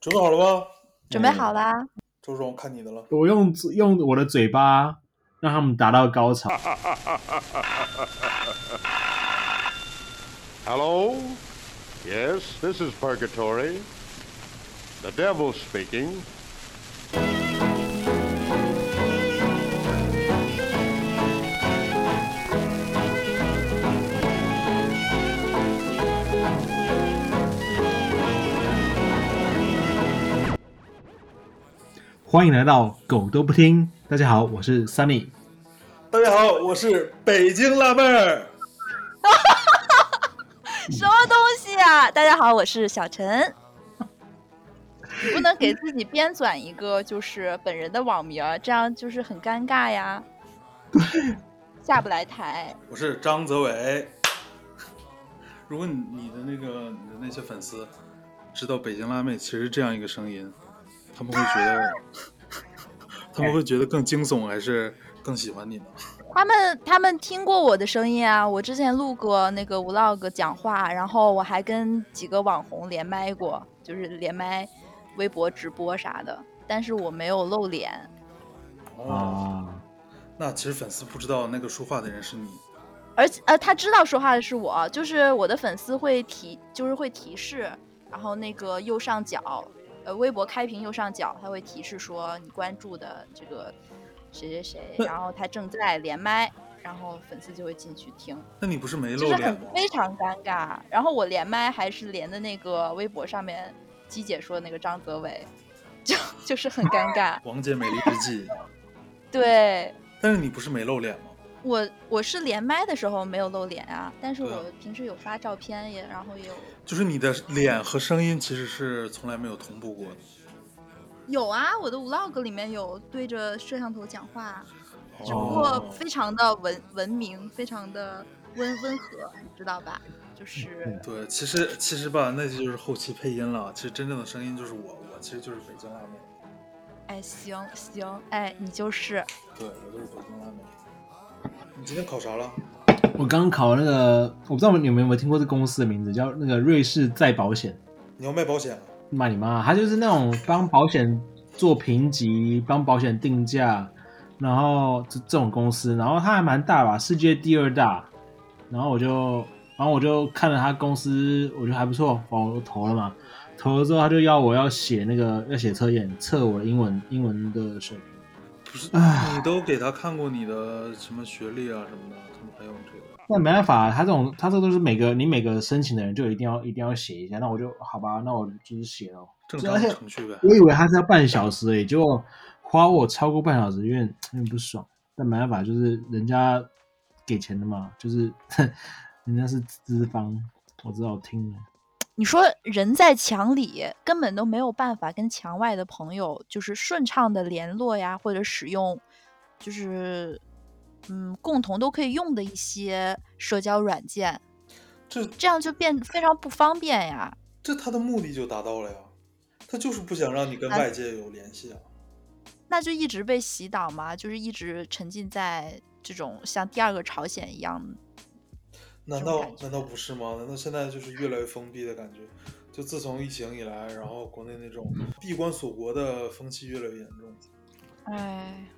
准备好了吗？准备好了！周总，看你的了。我用用我的嘴巴让他们达到高潮。Hello? Yes, this is Purgatory. The devil speaking. 欢迎来到狗都不听。大家好，我是 Sunny。大家好，我是北京辣妹儿。什么东西啊？大家好，我是小陈。你不能给自己编纂一个就是本人的网名，这样就是很尴尬呀。下不来台。我是张泽伟。如果你你的那个你的那些粉丝知道北京辣妹其实这样一个声音，他们会觉得 他们会觉得更惊悚，还是更喜欢你呢？他们他们听过我的声音啊，我之前录过那个 vlog 讲话，然后我还跟几个网红连麦过，就是连麦微博直播啥的，但是我没有露脸。哦，啊，那其实粉丝不知道那个说话的人是你。而且呃，他知道说话的是我，就是我的粉丝会提，就是会提示，然后那个右上角，呃，微博开屏右上角，它会提示说你关注的这个谁谁谁，然后他正在连麦，然后粉丝就会进去听，那你不是没就是很露脸吗？非常尴尬。然后我连麦还是连的那个微博上面鸡姐说的那个张泽伟，就 就是很尴尬。王姐美丽日记。对，但是你不是没露脸吗？我我是连麦的时候没有露脸啊，但是我平时有发照片也，然后也有就是你的脸和声音其实是从来没有同步过的。有啊，我的 vlog 里面有对着摄像头讲话，只不哦过非常的文文明，非常的温温和，你知道吧？就是对，其实其实吧，那就是后期配音了。其实真正的声音就是我，我其实就是北京辣妹。哎，行行，哎，你就是对，我就是北京辣妹。你今天考啥了？我刚考那个，我不知道你们有没有听过这公司的名字，叫那个瑞士再保险。你要卖保险啊？骂你妈！他就是那种帮保险做评级、帮保险定价，然后这这种公司，然后他还蛮大吧，世界第二大。然后我就，然后我就看了他公司，我觉得还不错，我我投了嘛。投了之后，他就要我要写那个要写测验，测我的英文英文的水平。不是，唉你都给他看过你的什么学历啊什么的，他们还用这个？那没办法，他这种他这都是每个你每个申请的人就一定要一定要写一下。那我就好吧，那我就是写了。正常程序呗。我以为他是要半小时而已，结果花我超过半小时，有点有点不爽。但没办法，就是人家给钱的嘛，就是 人家是资方，我知道我听了。你说人在墙里，根本都没有办法跟墙外的朋友就是顺畅的联络呀，或者使用，就是嗯共同都可以用的一些社交软件，这这样就变非常不方便呀。这他的目的就达到了呀，他就是不想让你跟啊外界有联系啊。那就一直被洗脑嘛，就是一直沉浸在这种像第二个朝鲜一样。难道难道不是吗？难道现在就是越来越封闭的感觉？就自从疫情以来，然后国内那种闭关锁国的风气越来越严重。哎，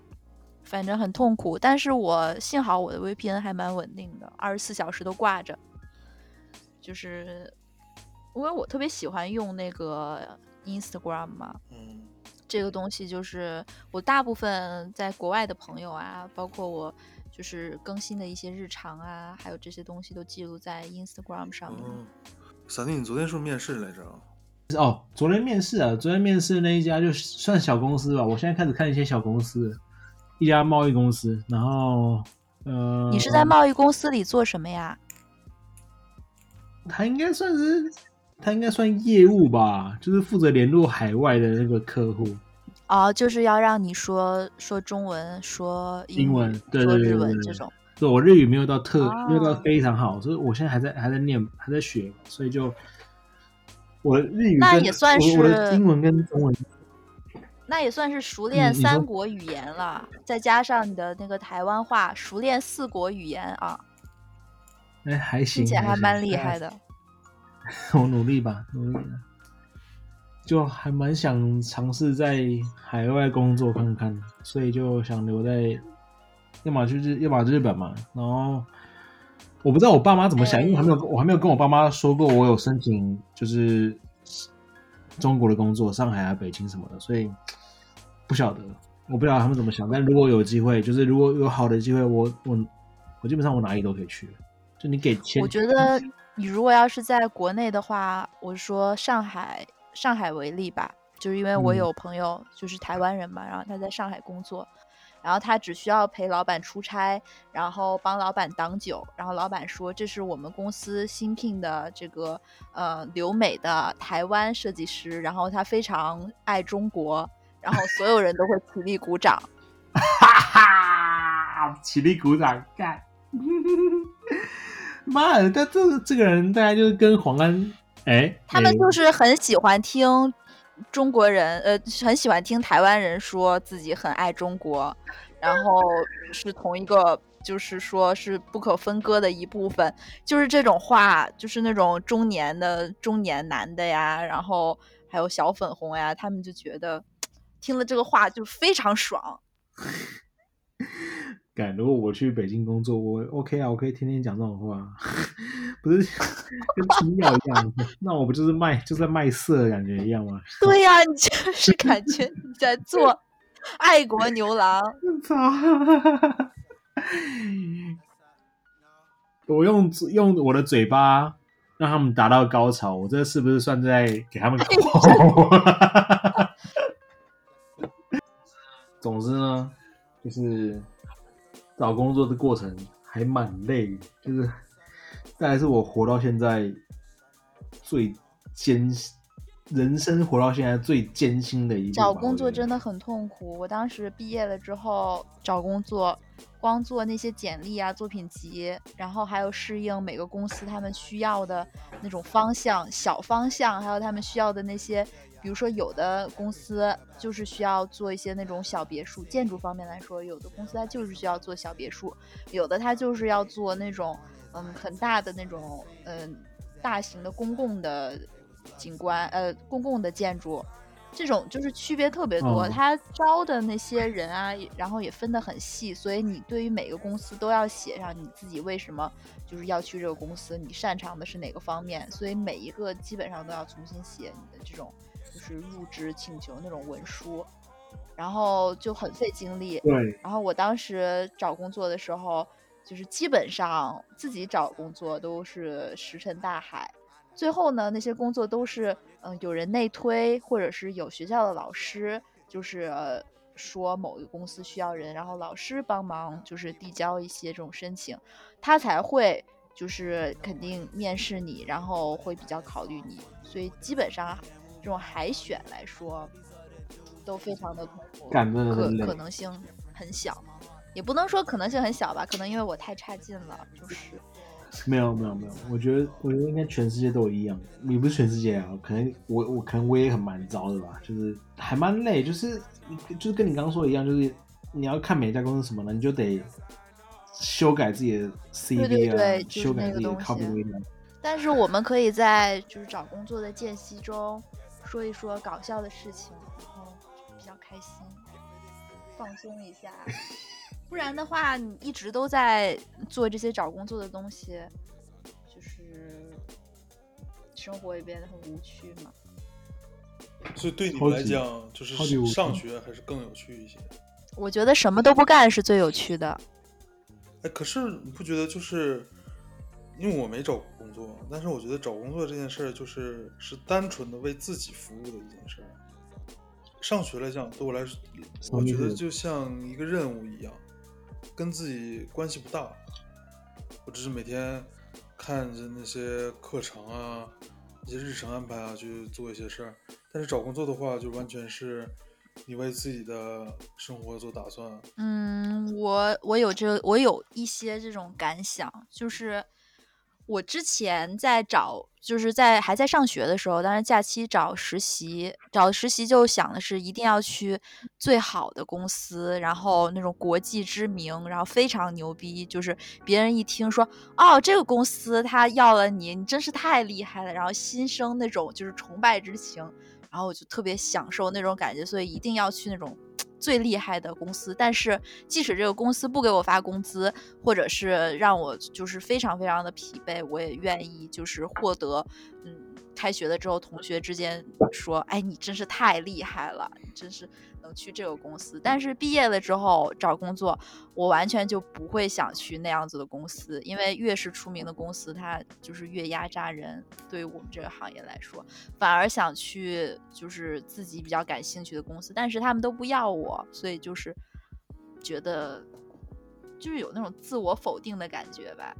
反正很痛苦。但是我幸好我的 VPN 还蛮稳定的，二十四小时都挂着。就是因为我特别喜欢用那个 Instagram 嘛，嗯，这个东西就是我大部分在国外的朋友啊，包括我就是更新的一些日常啊，还有这些东西都记录在 Instagram 上面。哦，闪电，你昨天是不是面试来着？哦，昨天面试啊，昨天面试的那一家就算小公司吧。我现在开始看一些小公司，一家贸易公司，然后呃，你是在贸易公司里做什么呀？他应该算是他应该算业务吧，就是负责联络海外的那个客户。哦，就是要让你说说中文、说语英文对说日对对对对文这种。对我日语没有到特，哦没有到非常好，所以我现在还在还在念，还在学，所以就我日语那也算我我的是英文跟中文，那也算是熟练三国语言了，再加上你的那个台湾话，熟练四国语言啊，哎还行，并且还蛮厉害。的。我努力吧，努力了。就还蛮想尝试在海外工作看看，所以就想留在，要么就是要么日本嘛。然后我不知道我爸妈怎么想，因为还没有我还没有跟我爸妈说过我有申请就是中国的工作，上海啊、北京什么的，所以不晓得，我不知道他们怎么想。但如果有机会，就是如果有好的机会，我我我基本上我哪里都可以去。就你给钱，我觉得你如果要是在国内的话，我说上海。上海为例吧，就是因为我有朋友就是台湾人嘛，然后他在上海工作，然后他只需要陪老板出差，然后帮老板挡酒，然后老板说这是我们公司新聘的这个呃留美的台湾设计师，然后他非常爱中国，然后所有人都会起立鼓掌，哈哈，起立鼓掌干，妈的，他这这个人大概就是跟黄安。哎，他们就。是很喜欢听中国人，呃，很喜欢听台湾人说自己很爱中国，然后是同一个，就是说是不可分割的一部分，就是这种话，就是那种中年的中年男的呀，然后还有小粉红呀，他们就觉得听了这个话就非常爽。如果我去北京工作，我 OK 啊，我可以天天讲这种话，不是 跟吃药一样？那我不就是卖，就在卖色的感觉一样吗？对呀，你就是感觉你在做爱国牛郎。操！我用用我的嘴巴让他们达到高潮，我这是不是算在给他们口？总之呢，就是。找工作的过程还蛮累，就是大概是我活到现在最艰辛人生活到现在最艰辛的一找工作真的很痛苦。我当时毕业了之后找工作，光做那些简历啊、作品集，然后还有适应每个公司他们需要的那种方向、小方向，还有他们需要的那些。比如说，有的公司就是需要做一些那种小别墅，建筑方面来说，有的公司它就是需要做小别墅，有的它就是要做那种嗯很大的那种嗯大型的公共的景观呃公共的建筑，这种就是区别特别多。他招的那些人啊，然后也分得很细，所以你对于每个公司都要写上你自己为什么就是要去这个公司，你擅长的是哪个方面，所以每一个基本上都要重新写你的这种。就是入职请求那种文书，然后就很费精力。对。然后我当时找工作的时候，就是基本上自己找工作都是石沉大海。最后呢，那些工作都是嗯有人内推，或者是有学校的老师，就是说某一个公司需要人，然后老师帮忙就是递交一些这种申请，他才会就是肯定面试你，然后会比较考虑你。所以基本上。这种海选来说，都非常的可可能性很小，也不能说可能性很小吧，可能因为我太差劲了，就是 没有没有没有，我觉得我觉得应该全世界都一样，你不是全世界啊，可能我我可能我也很蛮糟的吧，就是还蛮累，就是就是跟你刚刚说的一样，就是你要看每家公司什么呢，你就得修改自己的 CV 啊，修改自己的 copy 但是我们可以在就是找工作的间隙中。说一说搞笑的事情，然后比较开心，放松一下。不然的话，你一直都在做这些找工作的东西，就是生活也变得很无趣嘛。所以对你来讲，就是上学还是更有趣一些。我觉得什么都不干是最有趣的。哎，可是你不觉得就是？因为我没找过工作，但是我觉得找工作这件事儿就是是单纯的为自己服务的一件事儿。上学来讲，对我来说，我觉得就像一个任务一样，跟自己关系不大。我只是每天看着那些课程啊、一些日程安排啊去做一些事儿。但是找工作的话，就完全是你为自己的生活做打算。嗯，我我有这我有一些这种感想，就是。我之前在找，就是在还在上学的时候，当时假期找实习，找实习就想的是一定要去最好的公司，然后那种国际知名，然后非常牛逼，就是别人一听说哦这个公司他要了你，你真是太厉害了，然后心生那种就是崇拜之情，然后我就特别享受那种感觉，所以一定要去那种最厉害的公司。但是即使这个公司不给我发工资，或者是让我就是非常非常的疲惫，我也愿意就是获得嗯。开学了之后，同学之间说：“哎，你真是太厉害了，你真是能去这个公司。”但是毕业了之后找工作，我完全就不会想去那样子的公司，因为越是出名的公司，它就是越压榨人。对于我们这个行业来说，反而想去就是自己比较感兴趣的公司，但是他们都不要我，所以就是觉得就是有那种自我否定的感觉吧。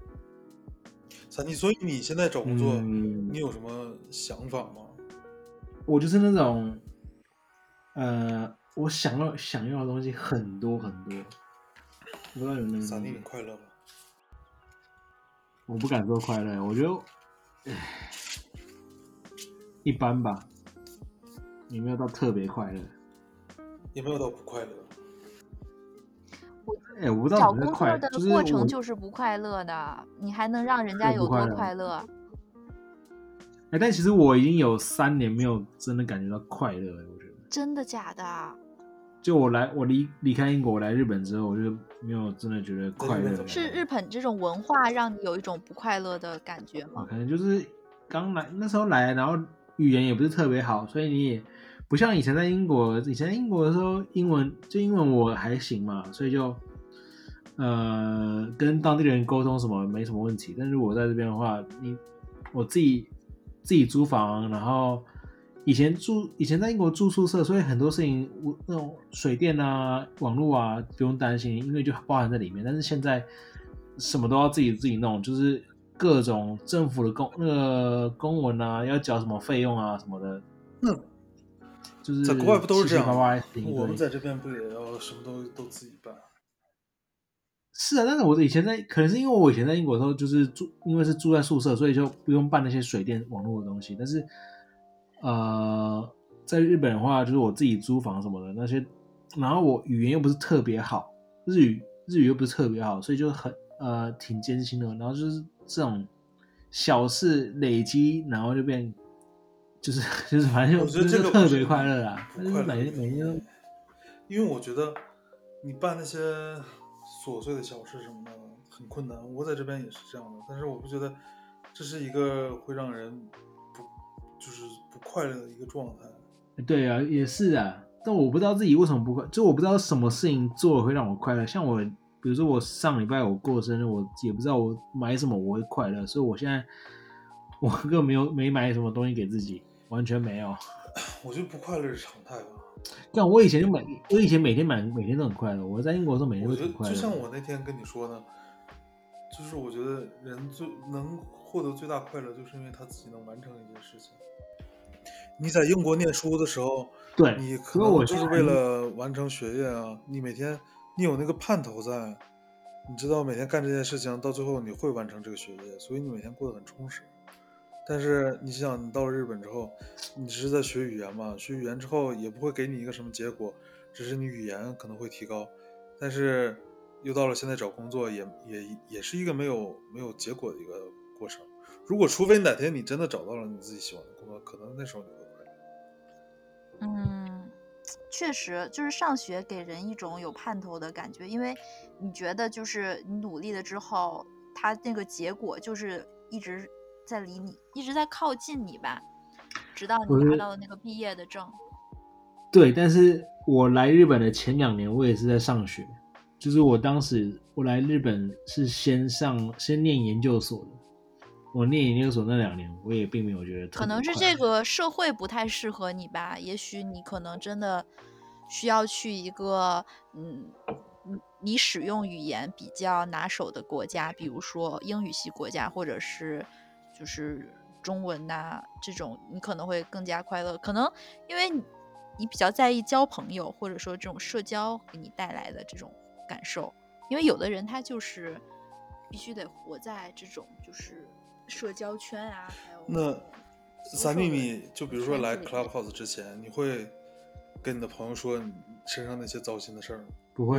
三弟，所以你现在找工作，嗯你有什么想法吗？我就是那种，呃，我想要想要的东西很多很多，我不知道有没有三弟，你快乐吗？我不敢说快乐，我觉得，唉，一般吧，也没有到特别快乐。也没有到不快乐。哎、我不知道找怎么叫快，工作的过程就是不快乐的，你还能让人家有多快乐？哎、但其实我已经有三年没有真的感觉到快乐了。我觉得，真的假的？就我来，我离离开英国我来日本之后，我就没有真的觉得快乐。是日本这种文化让你有一种不快乐的感觉吗？啊可能就是刚来那时候来，然后语言也不是特别好，所以你也不像以前在英国，以前英国的时候，英文就英文我还行嘛，所以就呃跟当地人沟通什么没什么问题。但是我在这边的话，你我自己自己租房，然后以前住以前在英国住宿舍，所以很多事情我那种水电啊、网络啊不用担心，因为就包含在里面。但是现在什么都要自己自己弄，就是各种政府的公那个公文啊，要缴什么费用啊什么的，那就是在国外不都是这样七七八八吗我们在这边不也要什么都都自己办？是啊，但是我以前在，可能是因为我以前在英国的时候，就是住，因为是住在宿舍，所以就不用办那些水电网络的东西。但是，呃，在日本的话，就是我自己租房什么的那些，然后我语言又不是特别好，日语日语又不是特别好，所以就很呃挺艰辛的。然后就是这种小事累积，然后就变，就是就是反正就我觉得这个特别快乐啊，不就是快乐每每天都因为我觉得你办那些琐碎的小事什么的很困难。我在这边也是这样的，但是我不觉得这是一个会让人不就是不快乐的一个状态。对啊，也是啊，但我不知道自己为什么不快，就我不知道什么事情做了会让我快乐。像我，比如说我上礼拜我过生日，我也不知道我买什么我会快乐，所以我现在 我根本没有没买什么东西给自己，完全没有。我觉得不快乐是常态吧。但我以前就每我以前每天买每天都很快乐，我在英国的时候每天都很快乐。就像我那天跟你说的，就是我觉得人最能获得最大快乐，就是因为他自己能完成一件事情。你在英国念书的时候，对，你可所以我能就是为了完成学业啊，你每天你有那个盼头在，你知道每天干这件事情，到最后你会完成这个学业，所以你每天过得很充实。但是你想，你到了日本之后，你只是在学语言嘛，学语言之后也不会给你一个什么结果，只是你语言可能会提高，但是又到了现在找工作也也也是一个没有没有结果的一个过程。如果除非哪天你真的找到了你自己喜欢的工作，可能那时候你会快乐。嗯，确实，就是上学给人一种有盼头的感觉，因为你觉得就是你努力了之后，它那个结果就是一直在离你，一直在靠近你吧，直到你拿到那个毕业的证。对，但是我来日本的前两年，我也是在上学，就是我当时我来日本是先上先念研究所的。我念研究所那两年，我也并没有觉得特可能是这个社会不太适合你吧，也许你可能真的需要去一个嗯，你你使用语言比较拿手的国家，比如说英语系国家，或者是就是中文呐、这种，你可能会更加快乐。可能因为你你比较在意交朋友，或者说这种社交给你带来的这种感受，因为有的人他就是必须得活在这种就是社交圈啊，还有那三秘的密，就比如说来 Clubhouse 之前，你会跟你的朋友说你身上那些糟心的事儿吗？不会？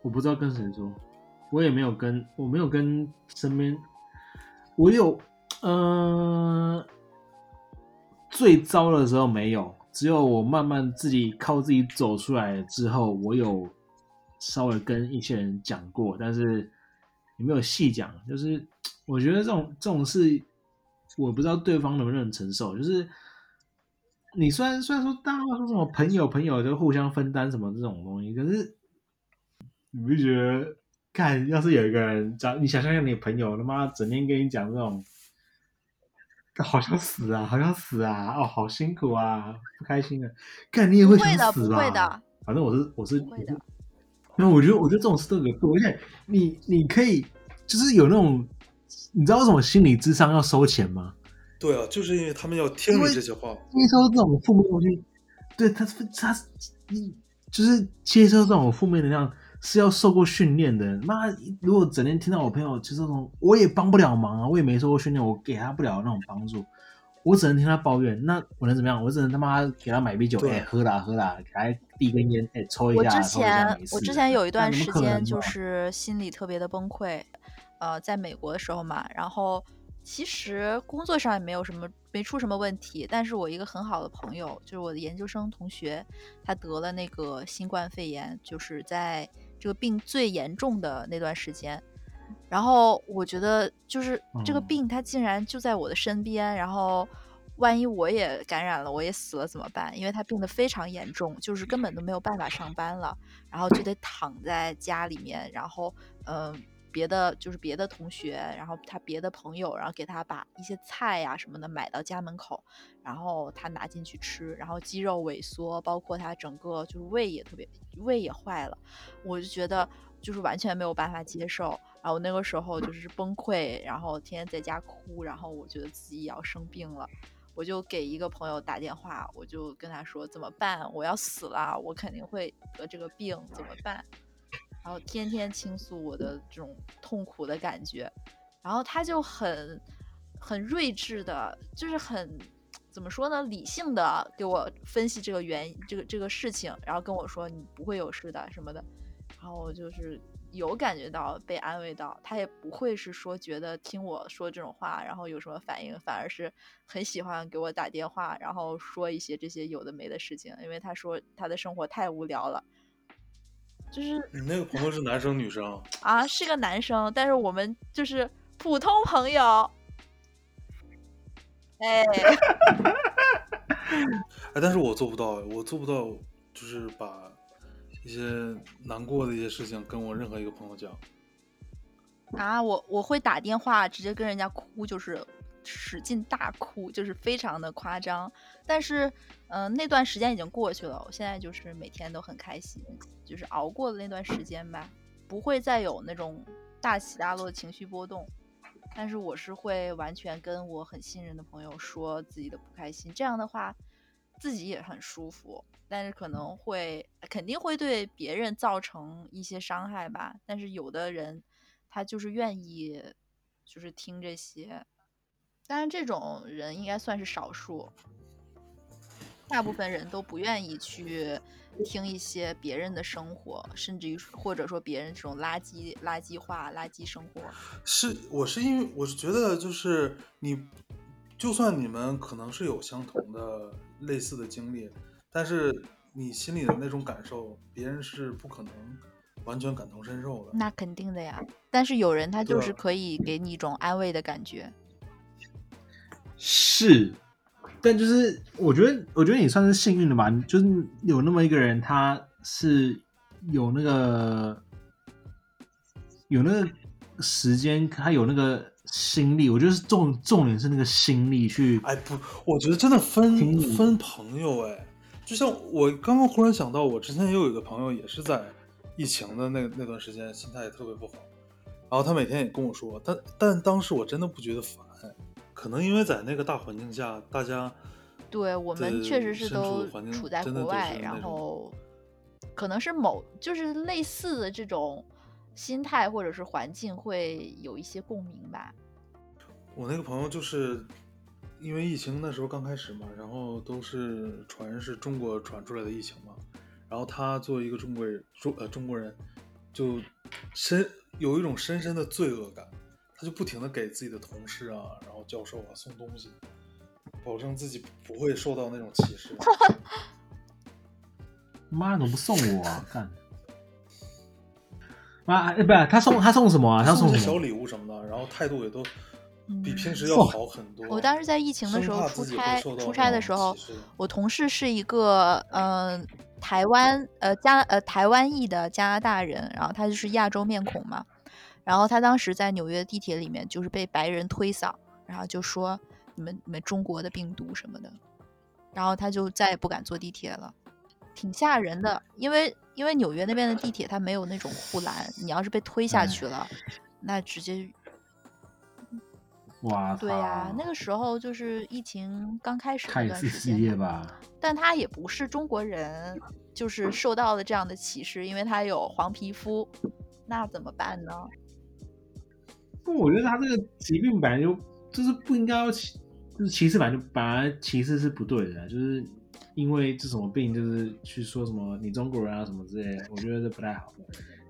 我不知道跟谁说，我也没有跟，我没有跟身边，我有，呃，最糟的时候没有，只有我慢慢自己靠自己走出来之后，我有稍微跟一些人讲过，但是也没有细讲。就是 我觉得这种这种事，我不知道对方能不能承受。就是你虽然虽然说大家说什么朋友朋友就互相分担什么这种东西，可是你不觉得？看，要是有一个人讲，你想象一下，你朋友他妈整天跟你讲这种，好想死啊，好想死啊，哦，好辛苦啊，不开心啊，看你也会想死吧？不会的，反正我是我是不会的。那我觉得我觉得这种事都有而且你你可以就是有那种，你知道为什么心理智商要收钱吗？对啊，就是因为他们要听你这些话，接收这种负面东西，对他他你就是接收这种负面能量。是要受过训练的。妈，如果整天听到我朋友其实这种，我也帮不了忙啊，我也没受过训练，我给他不了那种帮助，我只能听他抱怨。那我能怎么样？我只能他妈给他买杯酒，哎，喝啦喝啦，给他递根烟，哎，抽一下。我之前我之前有一段时间就是心里特别的崩溃，呃，在美国的时候嘛，然后其实工作上也没有什么没出什么问题，但是我一个很好的朋友，就是我的研究生同学，他得了那个新冠肺炎，就是在。这个病最严重的那段时间，然后我觉得就是这个病，它竟然就在我的身边，然后万一我也感染了，我也死了怎么办？因为他病得非常严重，就是根本都没有办法上班了，然后就得躺在家里面，然后嗯。别的就是别的同学，然后他别的朋友，然后给他把一些菜呀什么的买到家门口，然后他拿进去吃，然后肌肉萎缩，包括他整个就是胃也特别胃也坏了，我就觉得就是完全没有办法接受，然后那个时候就是崩溃，然后天天在家哭，然后我觉得自己也要生病了，我就给一个朋友打电话，我就跟他说怎么办？我要死了，我肯定会得这个病，怎么办？然后天天倾诉我的这种痛苦的感觉，然后他就很很睿智的，就是很怎么说呢，理性的给我分析这个原因，这个这个事情，然后跟我说你不会有事的什么的，然后我就是有感觉到被安慰到，他也不会是说觉得听我说这种话，然后有什么反应，反而是很喜欢给我打电话，然后说一些这些有的没的事情，因为他说他的生活太无聊了。就是你那个朋友是男生女生 啊？是个男生，但是我们就是普通朋友。哎，哎，但是我做不到，我做不到，就是把一些难过的一些事情跟我任何一个朋友讲。啊，我我会打电话直接跟人家哭，就是使劲大哭，就是非常的夸张。但是，嗯，那段时间已经过去了，我现在就是每天都很开心。就是熬过了那段时间吧，不会再有那种大起大落的情绪波动。但是我是会完全跟我很信任的朋友说自己的不开心，这样的话自己也很舒服。但是可能会肯定会对别人造成一些伤害吧。但是有的人他就是愿意就是听这些，当然这种人应该算是少数，大部分人都不愿意去。听一些别人的生活，甚至于或者说别人这种垃圾、垃圾话、垃圾生活，是我是因为我是觉得就是你，就算你们可能是有相同的类似的经历，但是你心里的那种感受，别人是不可能完全感同身受的。那肯定的呀，但是有人他就是可以给你一种安慰的感觉。是。但就是，我觉得，我觉得你算是幸运的吧，就是有那么一个人，他是有那个有那个时间，他有那个心力。我觉得是重重点是那个心力去。哎，不，我觉得真的分分朋友哎。就像我刚刚忽然想到，我之前也有一个朋友，也是在疫情的那那段时间，心态也特别不好。然后他每天也跟我说，但但当时我真的不觉得烦。可能因为在那个大环境下，大家对我们确实是都处在国外，然后可能是某就是类似的这种心态或者是环境会有一些共鸣吧。我那个朋友就是因为疫情那时候刚开始嘛，然后都是传是中国传出来的疫情嘛，然后他作为一个中国人，中呃中国人，就深有一种深深的罪恶感。他就不停的给自己的同事啊，然后教授啊送东西，保证自己不会受到那种歧视。妈，怎么不送我啊？干！妈，哎，不是他送他送什么啊？他送些小？礼物什么的，然后态度也都比嗯平时要好很多。我当时在疫情的时候出差，出差的时候，我同事是一个嗯、呃台湾呃加呃台湾裔的加拿大人，然后他就是亚洲面孔嘛，然后他当时在纽约地铁里面就是被白人推搡，然后就说你们你们中国的病毒什么的，然后他就再也不敢坐地铁了，挺吓人的，因为因为纽约那边的地铁它没有那种护栏，你要是被推下哎去了，那直接哇，对呀、那个时候就是疫情刚开始那太段时间？但他也不是中国人，就是受到了这样的歧视，因为他有黄皮肤，那怎么办呢？不，我觉得他这个疾病本来就就是不应该要歧，就是歧视本来就本来歧视是不对的，就是因为这什么病，就是去说什么你中国人啊什么之类的，我觉得这不太好。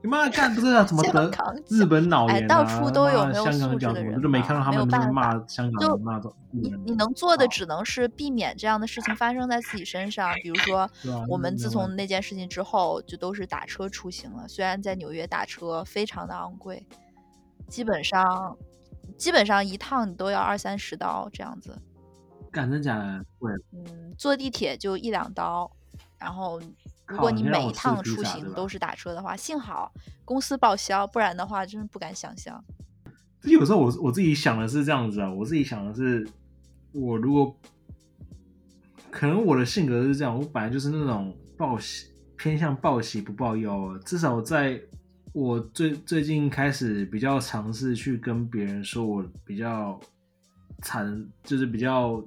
你妈干不是啊？什么香得日本脑炎啊？哎到处都有没有香港素质的人就没看到他们骂香港人骂中日你你能做的只能是避免这样的事情发生在自己身上，比如说啊我们自从那件事情之后，就都是打车出行了。虽然在纽约打车非常的昂贵，基本上基本上一趟你都要二三十刀这样子。干真假的？对，嗯，坐地铁就一两刀，然后如果你每一趟出行都是打车的话，幸好公司报销，不然的话真的不敢想象。有时候我我自己想的是这样子啊，我自己想的是，我如果可能我的性格是这样，我本来就是那种报喜偏向报喜不报忧啊。至少在我最最近开始比较尝试去跟别人说我比较惨，就是比较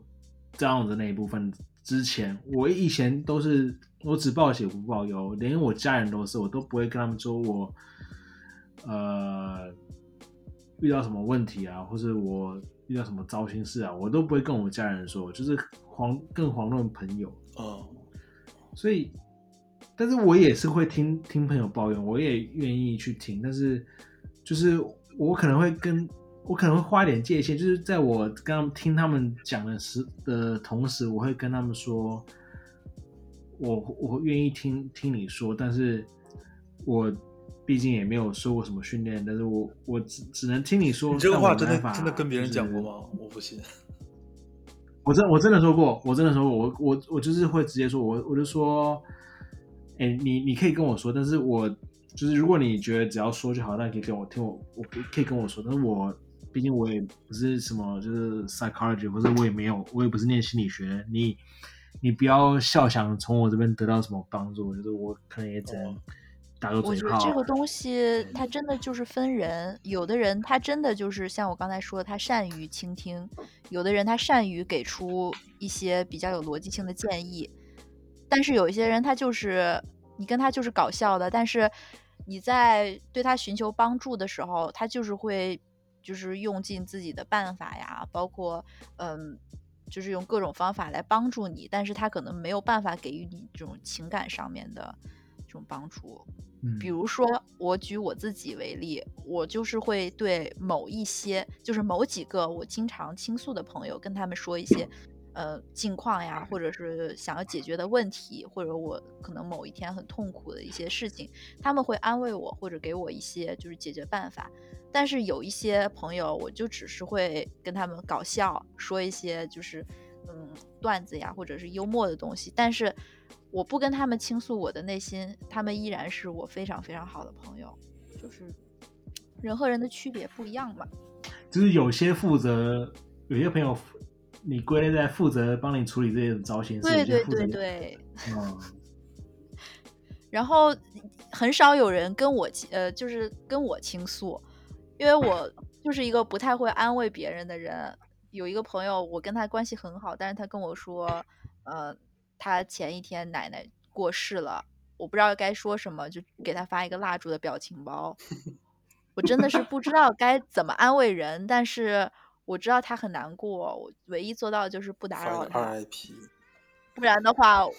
这样的那一部分之前，我以前都是我只报喜不报忧，连我家人都是，我都不会跟他们说我呃遇到什么问题啊，或者我遇到什么糟心事啊，我都不会跟我家人说，就是黄更遑论朋友。哦，所以，但是我也是会听听朋友抱怨，我也愿意去听，但是就是我可能会跟我可能会花一点界限，就是在我跟他们听他们讲的时的同时，我会跟他们说，我我愿意听听你说，但是我毕竟也没有受过什么训练，但是我我只只能听你说。你这个话真的真的跟别人讲过吗？我不信。我真我真的说过，我真的说过，我我我就是会直接说，我我就说，哎、你你可以跟我说，但是我就是如果你觉得只要说就好，那你可以跟我听我，我可以跟我说，但是我毕竟我也不是什么就是 psychology，或者我也没有，我也不是念心理学，你你不要笑想从我这边得到什么帮助，就是我可能也只能打个我嘴炮。觉得这个东西它真的就是分人，有的人他真的就是像我刚才说的，他善于倾听；有的人他善于给出一些比较有逻辑性的建议，但是有一些人他就是你跟他就是搞笑的，但是你在对他寻求帮助的时候，他就是会就是用尽自己的办法呀，包括嗯。就是用各种方法来帮助你，但是他可能没有办法给予你这种情感上面的这种帮助。嗯比如说，我举我自己为例，我就是会对某一些，就是某几个我经常倾诉的朋友，跟他们说一些，呃，近况呀，或者是想要解决的问题，或者我可能某一天很痛苦的一些事情，他们会安慰我，或者给我一些就是解决办法。但是有一些朋友，我就只是会跟他们搞笑，说一些就是嗯段子呀，或者是幽默的东西，但是我不跟他们倾诉我的内心，他们依然是我非常非常好的朋友。就是人和人的区别不一样嘛。就是有些负责，有些朋友你归类在负责帮你处理这些糟心事，对对对对。嗯，然后很少有人跟我倾呃，就是跟我倾诉，因为我就是一个不太会安慰别人的人。有一个朋友，我跟他关系很好，但是他跟我说，呃，他前一天奶奶过世了，我不知道该说什么，就给他发一个蜡烛的表情包。我真的是不知道该怎么安慰人，但是我知道他很难过，我唯一做到的就是不打扰他。RIP，不然的话，我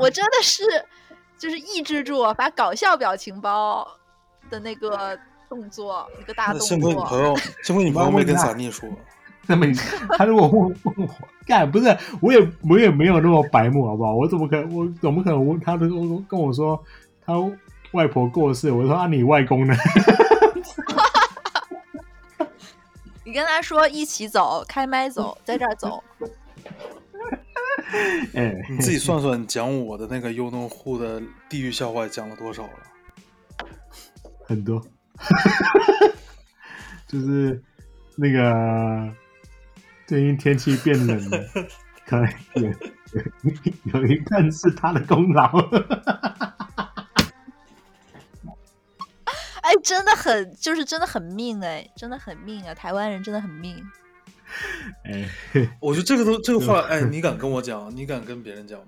我真的是就是抑制住我发搞笑表情包的那个动作，一个大动作幸亏你朋作。友，幸亏你朋友没跟萨尼说。那么你他如果问问我，干不是我也我也没有那么白目好不好？我怎么可能我怎么可能问他的跟我说他外婆过世，我说啊你外公呢？你跟他说一起走，开麦走，在这儿走。哎，你自己算算，讲我的那个优农户的地狱笑话讲了多少了？很多，就是那个最近天气变冷了，可能有有有一半是他的功劳。真的很，就是真的很命哎，真的很命啊！台湾人真的很命。哎，我觉得这个都这个话，哎，你敢跟我讲？你敢跟别人讲吗？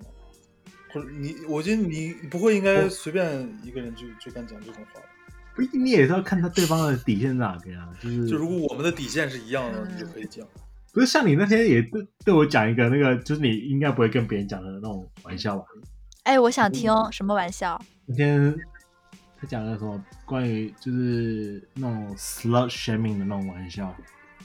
或者你，我觉得你不会应该随便一个人就就敢讲这种话吧。不一定，你也是要看他对方的底线在哪边啊。就是就如果我们的底线是一样的，你就可以讲。不是像你那天也对对我讲一个那个，就是你应该不会跟别人讲的那种玩笑吧？哎，我想听什么玩笑？那天他讲了什么关于就是那种 slut shaming 的那种玩笑，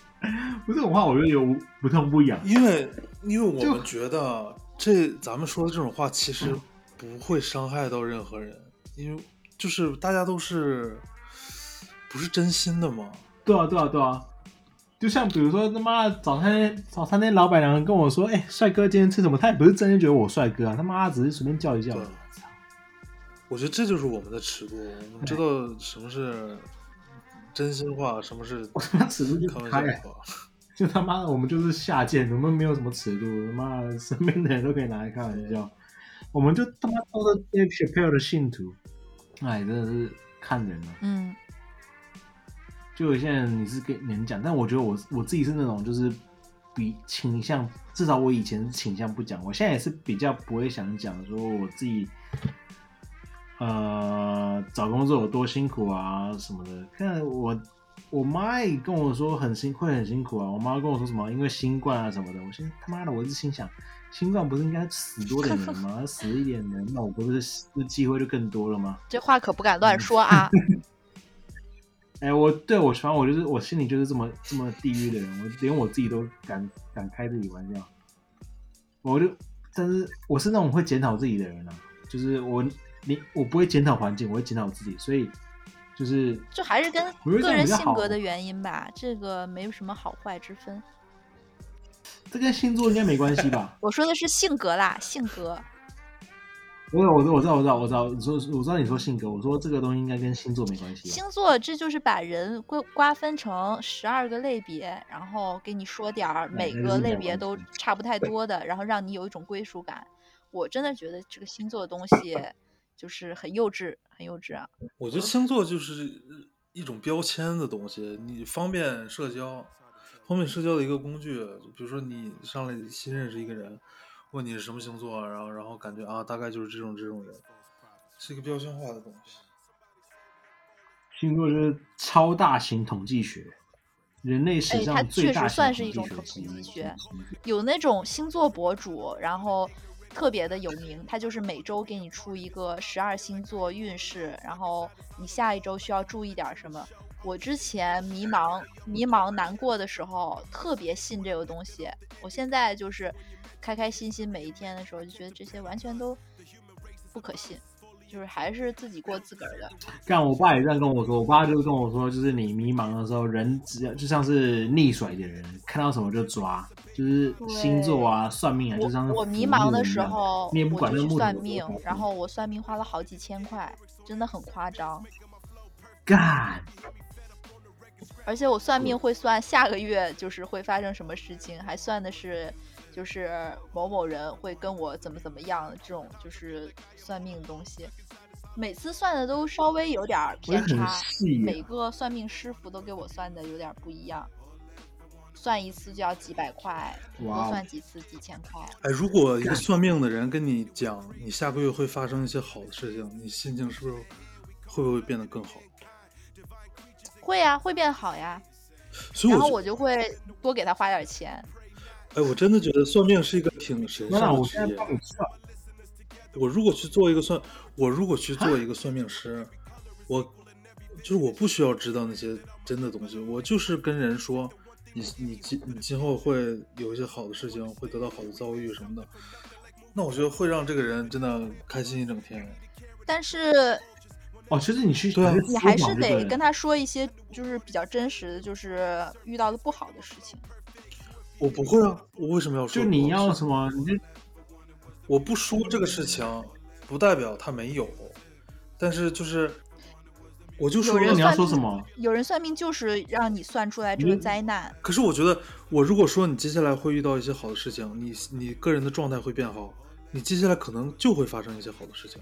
不是这种话，我就有不痛不痒。因为因为我就们觉得这咱们说的这种话其实不会伤害到任何人，因为就是大家都是不是真心的嘛。对啊，对啊，对啊。就像比如说他妈的早餐早餐店老板娘跟我说：“哎、帅哥今天吃什么？”他也不是真心觉得我帅哥啊，他妈只是随便叫一叫对。我觉得这就是我们的尺度，我们知道什么是真心话，什么是我他妈尺度就开玩笑话。就他妈的我们就是下贱，我们没有什么尺度，他妈的身边的人都可以拿来开玩笑，我们就他妈都是 Dave Chappelle 的信徒，哎，真的是看人啊。嗯，就有些人你是跟人讲，但我觉得我我自己是那种就是比倾向，至少我以前是倾向不讲，我现在也是比较不会想讲说我自己，呃，找工作有多辛苦啊什么的。看我我妈也跟我说很辛会很辛苦啊，我妈跟我说什么因为新冠啊什么的，我现在他妈的我一直心想，新冠不是应该死多点人吗？死一点人，那我不是那机会就更多了吗？这话可不敢乱说啊。哎、我对我反正我就是我心里就是这么这么地狱的人，我连我自己都敢敢开自己玩笑，我就但是我是那种会检讨自己的人啊，就是我你我不会检讨环境，我会检讨我自己，所以就是就还是跟个人性格的原因吧，这个没有什么好坏之分。这跟星座应该没关系吧？我说的是性格啦，性格。我我我知道我知道我知道我知道你说我知道你说性格，我说这个东西应该跟星座没关系啊。星座这就是把人瓜瓜分成十二个类别，然后给你说点儿每个类别都差不太多的，然后让你有一种归属感。我真的觉得这个星座的东西就是很幼稚，很幼稚啊。我觉得星座就是一种标签的东西，你方便社交，方便社交的一个工具。就比如说你上来新认识一个人，问你是什么星座，然后然后感觉啊，大概就是这种这种人，是一个标签化的东西。星座就是超大型统计学，人类史上最确大型统实算是一计学之种统计学有那种星座博主，然后特别的有名，它就是每周给你出一个十二星座运势，然后你下一周需要注意点什么。我之前迷茫、迷茫、难过的时候，特别信这个东西。我现在就是开开心心每一天的时候，就觉得这些完全都不可信，就是还是自己过自个儿的。干，我爸也这样跟我说，我爸就跟我说，就是你迷茫的时候，人只要就像是溺水的人，看到什么就抓，就是星座啊、算命啊，就像是我迷茫的时候，你也不管那木头有多算命，然后我算命花了好几千块，真的很夸张。干，而且我算命会算下个月就是会发生什么事情，还算的是就是某某人会跟我怎么怎么样这种就是算命的东西。每次算的都稍微有点偏差，细每个算命师傅都给我算的有点不一样，算一次就要几百块，多算几次几千块。哎，如果一个算命的人跟你讲你下个月会发生一些好的事情，你心情是不是会不会变得更好？会呀、会变好呀。所以然后我就会多给他花点钱。哎，我真的觉得算命是一个挺神圣的职业我现在。帮你算，我如果去做一个算，我如果去做一个算命师，我就是我不需要知道那些真的东西，我就是跟人说，你你今你今后会有一些好的事情，会得到好的遭遇什么的，那我觉得会让这个人真的开心一整天。但是哦，其实你去对啊你还是得跟他说一些就是比较真实的，就是遇到的不好的事情。我不会啊，我为什么要说？就你要什么，你就我不说这个事情，不代表他没有，但是就是，我就说你要说什么？有人算命就是让你算出来这个灾难，可是我觉得，我如果说你接下来会遇到一些好的事情，你你个人的状态会变好，你接下来可能就会发生一些好的事情，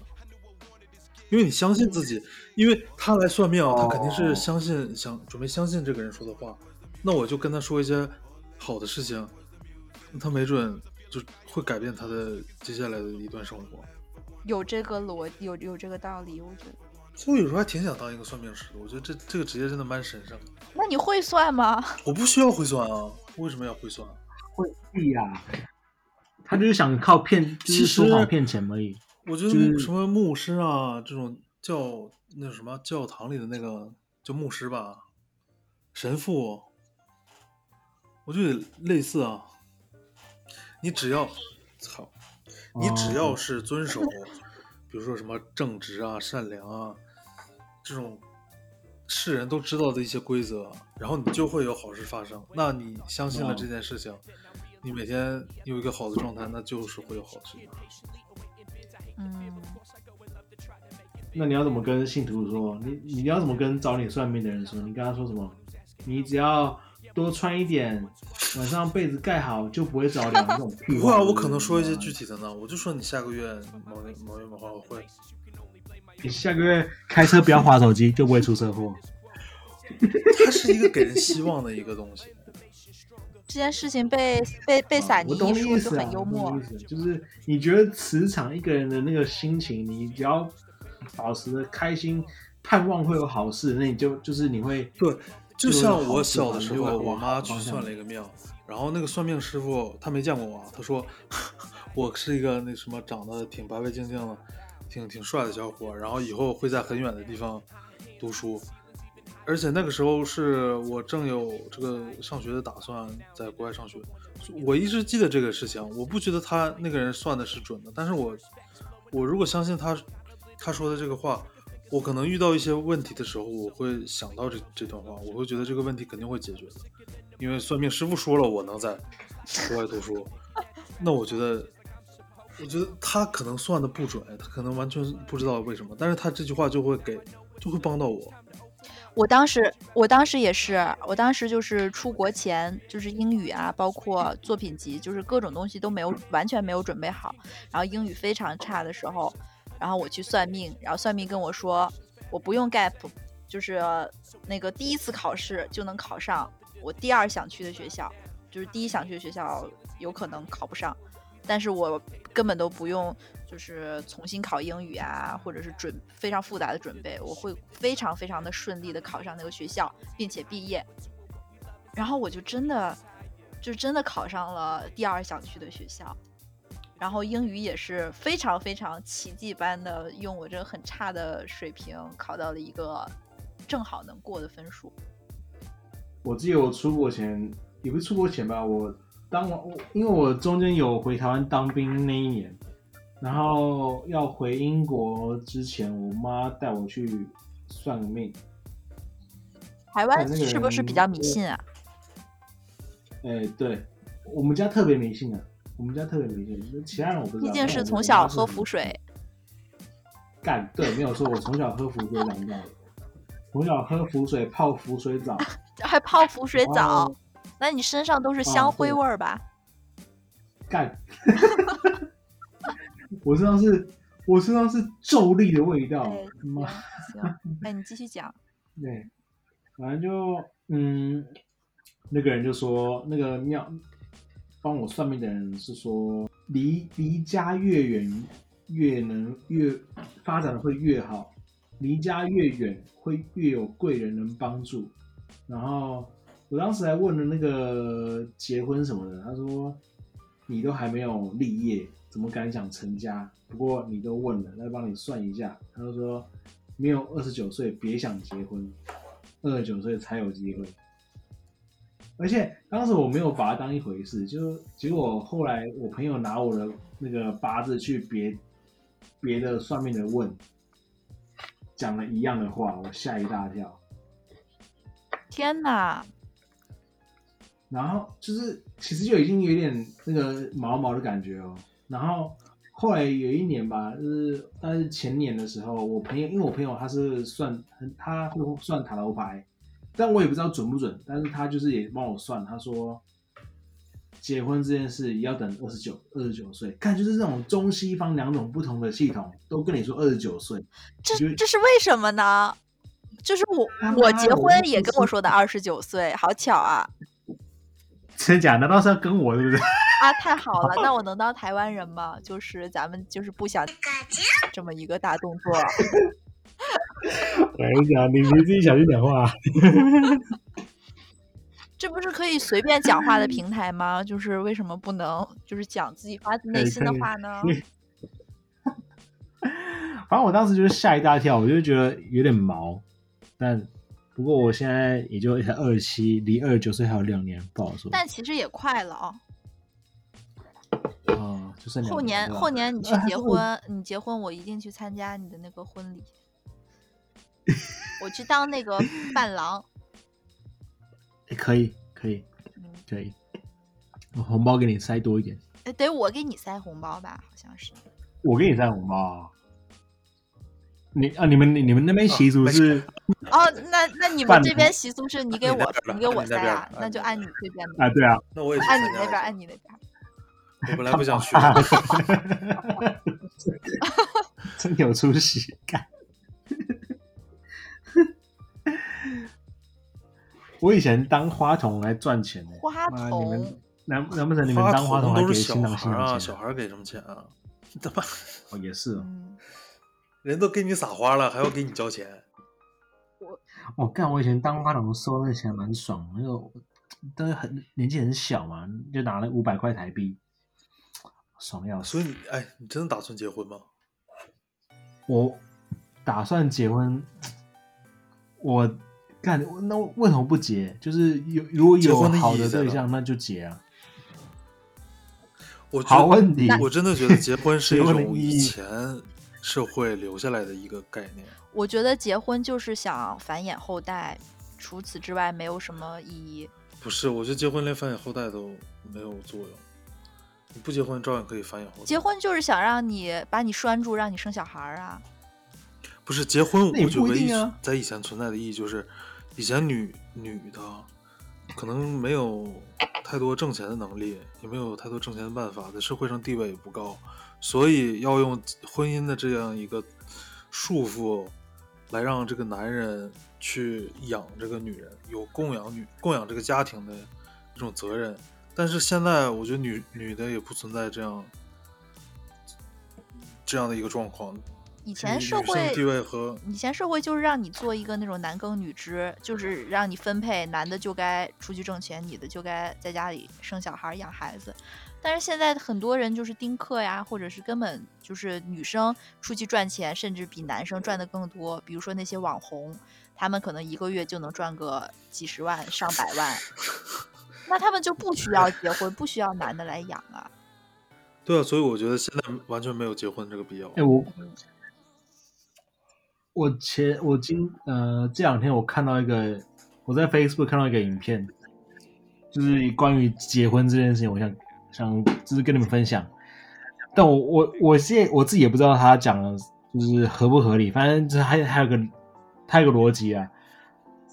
因为你相信自己，因为他来算命啊，他肯定是哦相信想准备相信这个人说的话，那我就跟他说一些好的事情，他没准就会改变他的接下来的一段生活。有这个逻有有这个道理，我觉得。所以我有时候还挺想当一个算命师的，我觉得这这个职业真的蛮神圣的。那你会算吗？我不需要会算啊，为什么要会算？会屁呀、他就是想靠骗，就其实是说谎骗钱而已。我觉得什么牧师啊，这种教那什么教堂里的那个叫牧师吧，神父，我觉得类似啊。你只要操，你只要哦是遵守，比如说什么正直啊、善良啊这种世人都知道的一些规则，然后你就会有好事发生。那你相信了嗯这件事情，你每天有一个好的状态，那就是会有好事发生。嗯，那你要怎么跟信徒说？你你要怎么跟找你算命的人说？你跟他说什么？你只要多穿一点，晚上被子盖好就不会着凉。这种屁话。不会啊，我可能说一些具体。的呢，我就说你下个月某年某月某号会，你下个月开车不要划手机，就不会出车祸。它是一个给人希望的一个东西。这件事情被被被撒啊我懂尼一说就你意思啊，很幽默就是你觉得磁场一个人的那个心情，你只要保持着开心，盼望会有好事，那你就就是你会对，就就是像我小的时候，我妈去算了一个命，然后那个算命师傅他没见过我啊，他说 我是一个那什么长得挺白白净净的、挺挺帅的小伙，然后以后会在很远的地方读书，而且那个时候是我正有这个上学的打算，在国外上学，我一直记得这个事情，我不觉得他那个人算的是准的，但是我我如果相信他他说的这个话，我可能遇到一些问题的时候，我会想到这这段话，我会觉得这个问题肯定会解决的，因为算命师傅说了我能在国外读书，那我觉得，我觉得他可能算的不准，他可能完全不知道为什么，但是他这句话就会给就会帮到我。我当时，我当时也是，我当时就是出国前，就是英语啊，包括作品集，就是各种东西都没有完全没有准备好，然后英语非常差的时候，然后我去算命，然后算命跟我说，我不用 gap，就是那个第一次考试就能考上我第二想去的学校，就是第一想去的学校有可能考不上，但是我根本都不用就是重新考英语啊，或者是准非常复杂的准备，我会非常非常的顺利的考上那个学校，并且毕业。然后我就真的就真的考上了第二想去的学校，然后英语也是非常非常奇迹般的用我这很差的水平考到了一个正好能过的分数。我记得我出国前，也不是出国前吧，我当完，我因为我中间有回台湾当兵那一年，然后要回英国之前，我妈带我去算个命。台湾是不是比较迷信啊？哎，对，我们家特别迷信啊，我们家特别迷信，其他人我不知道。毕竟是从小喝特别迷信符水，干对，没有错，我从小喝浮水长大的，从小喝浮水泡浮水澡，还泡浮水澡哦，那你身上都是香灰味儿吧？干，我身上是，我身上是咒力的味道哎，妈，哎，你继续讲。对，反正就嗯，那个人就说，那个庙帮我算命的人是说，离离家越远越能越发展的会越好，离家越远会越有贵人能帮助。然后我当时还问了那个结婚什么的，他说你都还没有立业，怎么敢想成家？不过你都问了，那帮你算一下。他就说没有二十九岁别想结婚，二十九岁才有机会。而且当时我没有把它当一回事，就结果后来我朋友拿我的那个八字去别别的算命的问，讲了一样的话，我吓一大跳。天哪！然后就是其实就已经有点那个毛毛的感觉哦。然后后来有一年吧，就是但是前年的时候，我朋友因为我朋友他是算他会算塔罗牌，但我也不知道准不准。但是他就是也帮我算，他说结婚这件事要等二十九二十九岁，看就是这种中西方两种不同的系统都跟你说二十九岁，这这是为什么呢？就是我他我结婚也跟我说的二十九岁，好巧啊！真假？难道是要跟我对不对？啊，太好了，那我能当台湾人吗？就是咱们就是不想这么一个大动作。我跟你讲，你你自己小心讲话。这不是可以随便讲话的平台吗？就是为什么不能就是讲自己发自内心的话呢？反正我当时就是吓一大跳，我就觉得有点毛，但不过我现在也就才二十七，离二十九岁还有两年，不好说。但其实也快了啊、啊、就是后年后年你去结婚，你结婚我一定去参加你的那个婚礼，我去当那个伴郎。诶可以可以嗯，可以，我红包给你塞多一点，哎，得我给你塞红包吧？好像是。我给你塞红包啊。你啊，你们你们那边习俗是哦，那那你们这边习俗是你给我你给我塞啊？那就按你这边的，啊，对啊，那我也去按你那边，按你那边。我本来不想去，真有出息，干。我以前当花童来赚钱呢、花妈你童们难难不成你们花当花童还给童都是小新郎新孩儿啊，娘钱？小孩给什么钱啊？他妈，哦，也是哦。嗯，人都给你撒花了，还要给你交钱？我我、干，我以前当花童收那个钱蛮爽的，那个但是很年纪很小嘛，就拿了五百块台币，爽的要死。所以你，哎，你真的打算结婚吗？我打算结婚，我干那为什么不结？就是有如果有好的对象，那就结啊。我觉得好问题，我真的觉得结婚是一 种以前社会留下来的一个概念。我觉得结婚就是想繁衍后代，除此之外没有什么意义。不是，我觉得结婚连繁衍后代都没有作用。你不结婚照样可以繁衍后代。结婚就是想让你把你拴住，让你生小孩儿啊。不是结婚，我觉得在以前存在的意义就是，以前女女的可能没有太多挣钱的能力，也没有太多挣钱的办法，在社会上地位也不高，所以要用婚姻的这样一个束缚来让这个男人去养这个女人，有供养女供养这个家庭的一种责任。但是现在我觉得女女的也不存在这样这样的一个状况，以前社会地位和以前社会就是让你做一个那种男耕女织，就是让你分配，男的就该出去挣钱，女的就该在家里生小孩养孩子。但是现在很多人就是丁克呀，或者是根本就是女生出去赚钱，甚至比男生赚的更多。比如说那些网红，他们可能一个月就能赚个几十万、上百万，那他们就不需要结婚，不需要男的来养啊。对啊，所以我觉得现在完全没有结婚这个必要。哎、我我前我今呃这两天我看到一个，我在 Facebook 看到一个影片，就是关于结婚这件事情，我想想就是跟你们分享。但我我我现在我自己也不知道他讲的就是合不合理，反正就是还还有个他有个逻辑啊，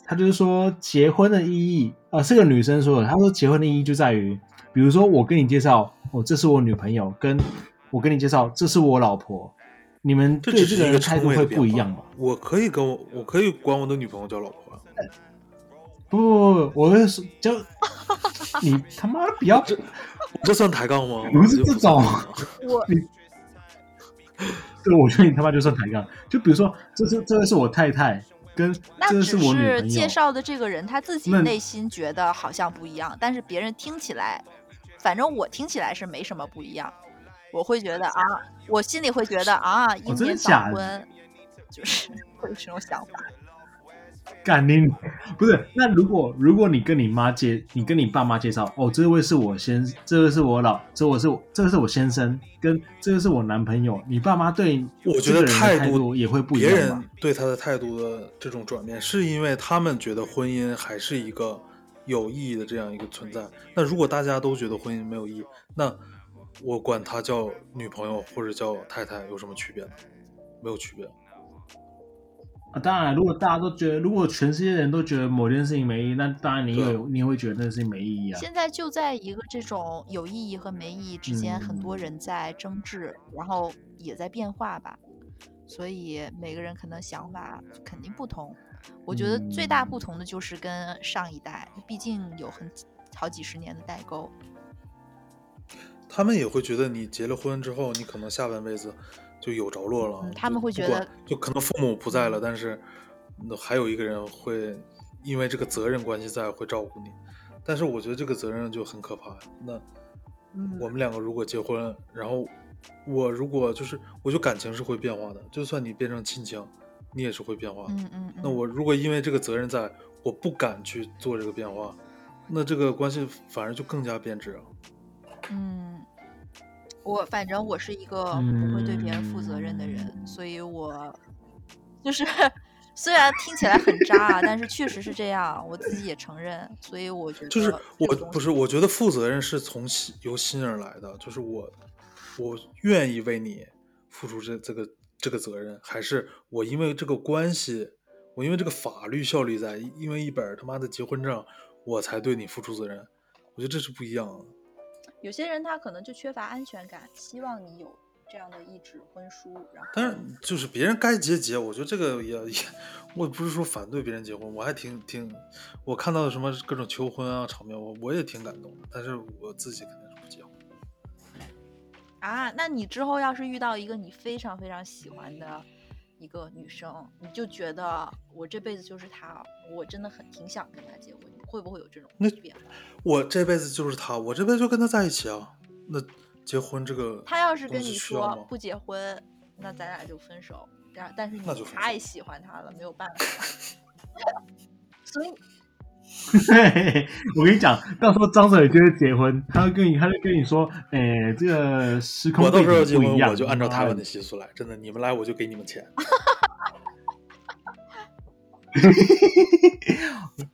他就是说结婚的意义，呃，是个女生说的，她说结婚的意义就在于，比如说我跟你介绍，哦，这是我女朋友，跟我跟你介绍，这是我老婆，你们对这个态度会不一样吗？我可以跟我，我可以管我的女朋友叫老婆啊。不不不，我是说，就 你他妈的不要，这算抬杠吗？不是我觉得这种算我对，我觉得你他妈就算抬杠。就比如说，这是这个是我太太，跟那只这个是我女是朋友，介绍的这个人他自己内心觉得好像不一样，但是别人听起来，反正我听起来是没什么不一样。我会觉得啊，我心里会觉得啊，英哦真的年早婚，就是会有这种想法。干你不是？那如果如果你跟你妈介，你跟你爸妈介绍，哦，这位是我先，这位是我老，这我是我，这个是我先生，跟这个是我男朋友，你爸妈对我觉得态态度也会不一样别人样吧？对他的态度的这种转变，是因为他们觉得婚姻还是一个有意义的这样一个存在。那如果大家都觉得婚姻没有意义，那我管她叫女朋友或者叫太太有什么区别呢？没有区别。啊，当然，如果大家都觉得，如果全世界人都觉得某件事情没意义，那当然你也对啊你也会觉得那件事情没意义啊。现在就在一个这种有意义和没意义之间，很多嗯人在争执，然后也在变化吧。所以每个人可能想法肯定不同。我觉得最大不嗯同的就是跟上一代，毕竟有很好几十年的代沟。他们也会觉得你结了婚之后，你可能下半辈子就有着落了。嗯他们会觉得就可能父母不在了，但是那还有一个人会因为这个责任关系在会照顾你。但是我觉得这个责任就很可怕。那嗯我们两个如果结婚，然后我如果就是，我觉得感情是会变化的，就算你变成亲情，你也是会变化的。嗯嗯那我如果因为这个责任在，我不敢去做这个变化，那这个关系反而就更加变质了。嗯，我反正我是一个不会对别人负责任的人，嗯所以我就是虽然听起来很渣啊，但是确实是这样，我自己也承认，所以我觉得就是我不是，我觉得负责任是从心由心而来的，就是我我愿意为你付出这这个这个责任，还是我因为这个关系，我因为这个法律效力在，因为一本他妈的结婚证，我才对你付出责任。我觉得这是不一样的。有些人他可能就缺乏安全感，希望你有这样的一纸婚书，然后但是就是别人该结结，我觉得这个也也，我也不是说反对别人结婚，我还挺挺，我看到的什么各种求婚啊场面，我我也挺感动的，但是我自己肯定是不结婚。啊，那你之后要是遇到一个你非常非常喜欢的一个女生，你就觉得我这辈子就是她，我真的很挺想跟她结婚，会不会有这种那变化？我这辈子就是她，我这辈子就跟她在一起啊。那结婚这个，他要是跟你说不结婚，那咱俩就分手。但，但是你太喜欢他了，没有办法。所以，我跟你讲，到时候张哲宇就会结婚，他会跟你，他就跟你说，哎、这个时空我到时候结婚，景不一样，我就按照台湾的习俗来，真的，你们来我就给你们钱。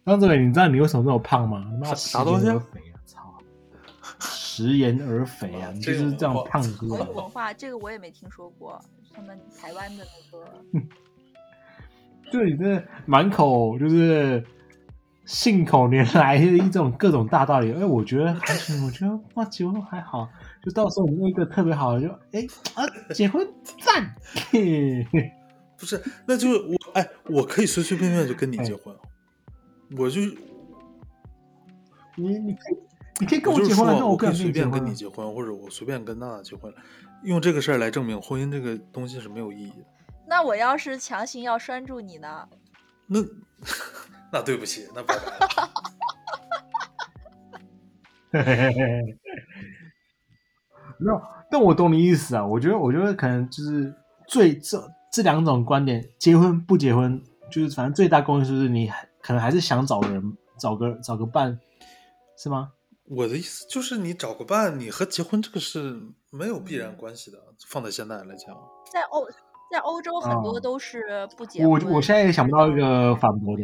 张哲宇，你知道你为什么这么胖吗？他妈啥东西啊言而肥啊！操，食言而肥啊！就是这样胖出国来文化这个我也没听说过，他们台湾的那个就你这满口就是信口拈来的一种各种大道理。哎，我觉得还行，我觉得哇，结婚还好。就到时候我们那个特别好的，就哎啊，结婚赞，嘿嘿不是，那就我，哎，我可以随随便便就跟你哎结婚，我就你你可以你可以跟我结婚啊，那我可以随便跟你结婚啊跟你结婚，或者我随便跟娜娜结婚，用这个事儿来证明婚姻这个东西是没有意义的。那我要是强行要拴住你呢？那那对不起，那拜拜了。嘿嘿嘿嘿没有，但我懂你意思啊。我觉得，我觉得可能就是最这这两种观点，结婚不结婚，就是反正最大公约数就是你还可能还是想找人，找个找个伴，是吗？我的意思就是，你找个伴，你和结婚这个是没有必然关系的。放在现在来讲，在欧在欧洲很多哦都是不结婚。我我现在也想不到一个反驳的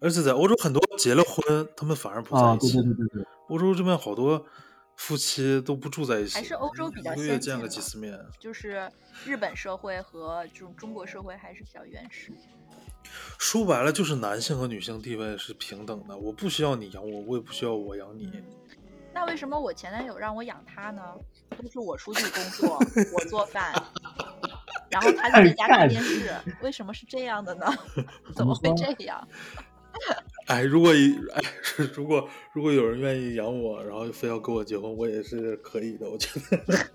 而且在欧洲很多结了婚，他们反而不在啊，一起。对对对对对，欧洲这边好多夫妻都不住在一起，还是欧洲比较一个月见个几次面。就是日本社会和这种中国社会还是比较原始。说白了就是男性和女性地位是平等的，我不需要你养我，我也不需要我养你。那为什么我前男友让我养他呢？都是我出去工作，我做饭，然后他在家看电视，为什么是这样的呢？怎么会这样？哎，如果一哎，如果如果有人愿意养我，然后非要跟我结婚，我也是可以的。我觉得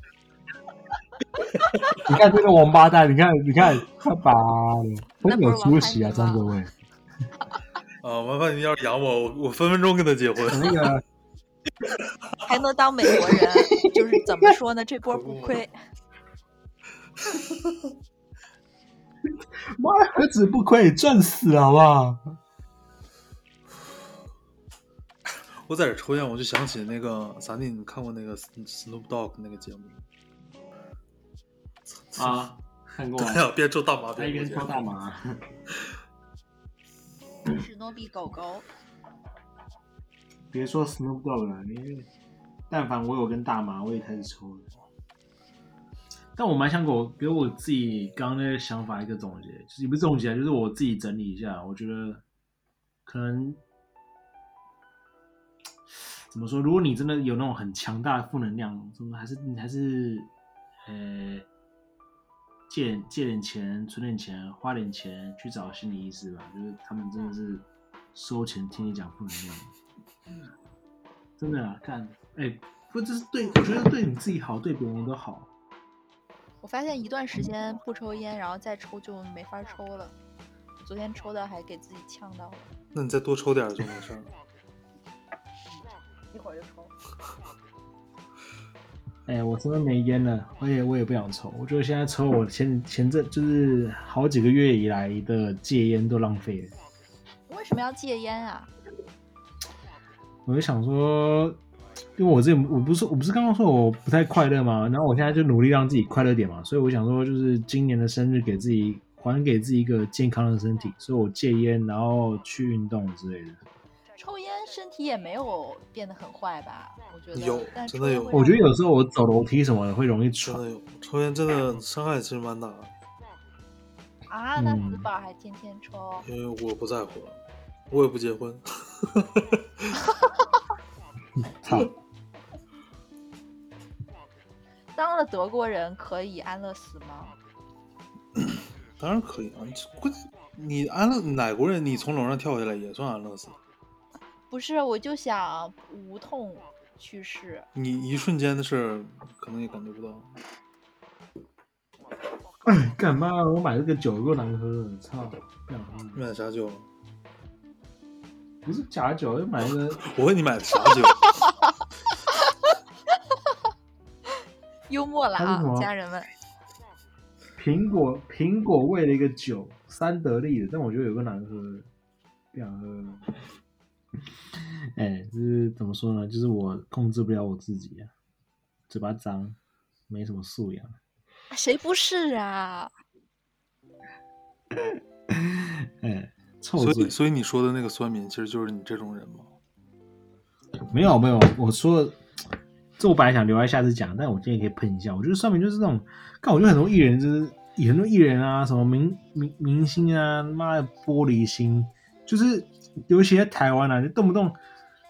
你看这个王八蛋，你看你看他爸的，很有出息啊，张各位。啊，麻烦你要是养我，我我分分钟跟他结婚。那个还能当美国人，就是怎么说呢？这波不亏。妈的，何止不亏，赚死了，好不好？我在这抽烟，我就想起那个啥地，你看过那个 Snoop Dogg 那个节目？啊，看过 对呀，边抽大麻他一边抽大麻。史努比狗狗，别说 Snoop Dogg 了，因为但凡我有根大麻，我也开始抽了。但我蛮想给我给我自己刚刚那个想法一个总结，就是也不是总结，就是我自己整理一下。我觉得可能怎么说？如果你真的有那种很强大的负能量，怎么还是你还是呃借点借点钱，存点钱，花点钱去找心理医师吧。就是他们真的是收钱听你讲负能量。真的啊，看，哎、不，这是对，我觉得对你自己好，对别人都好。我发现一段时间不抽烟，然后再抽就没法抽了。昨天抽的还给自己呛到了，那你再多抽点就没事儿。一会儿就抽。哎、我真的没烟了，而且我也不想抽。我觉得现在抽，我前前阵就是好几个月以来的戒烟都浪费了。为什么要戒烟啊？我就想说，因为我这我不是我不是刚刚说我不太快乐吗，然后我现在就努力让自己快乐点嘛，所以我想说，就是今年的生日给自己还给自己一个健康的身体，所以我戒烟，然后去运动之类的。身体也没有变得很坏吧？我觉得有但真的有我觉得有时候我走楼梯什么的会容易真。的有抽烟，真的伤害其实蛮大的，啊，那嗯子宝还天天抽，因为我不在乎，我也不结婚。操！当了德国人可以安乐死吗？当然可以啊，你关键你安乐哪国人？你从楼上跳下来也算安乐死？不是，我就想无痛去世。你一瞬间的事儿，可能也感觉不到。哎，干嘛？我买这个酒够难喝的，操！不想喝。买啥酒？不是假酒，就买一个。我问你买的啥酒？幽默了啊家人们。苹果苹果味的一个酒，三得利的，但我觉得有个难喝的，不想喝。哎、就是怎么说呢？就是我控制不了我自己啊，嘴巴脏，没什么素养。谁不是啊？哎、臭嘴所以，所以你说的那个酸民，其实就是你这种人吗？没有没有，我说这我本来想留在下次讲，但我今天可以喷一下。我觉得酸民就是这种，看我觉得很多艺人就是很多艺人啊，什么明明明星啊，妈的玻璃心，就是尤其在台湾啊，就动不动，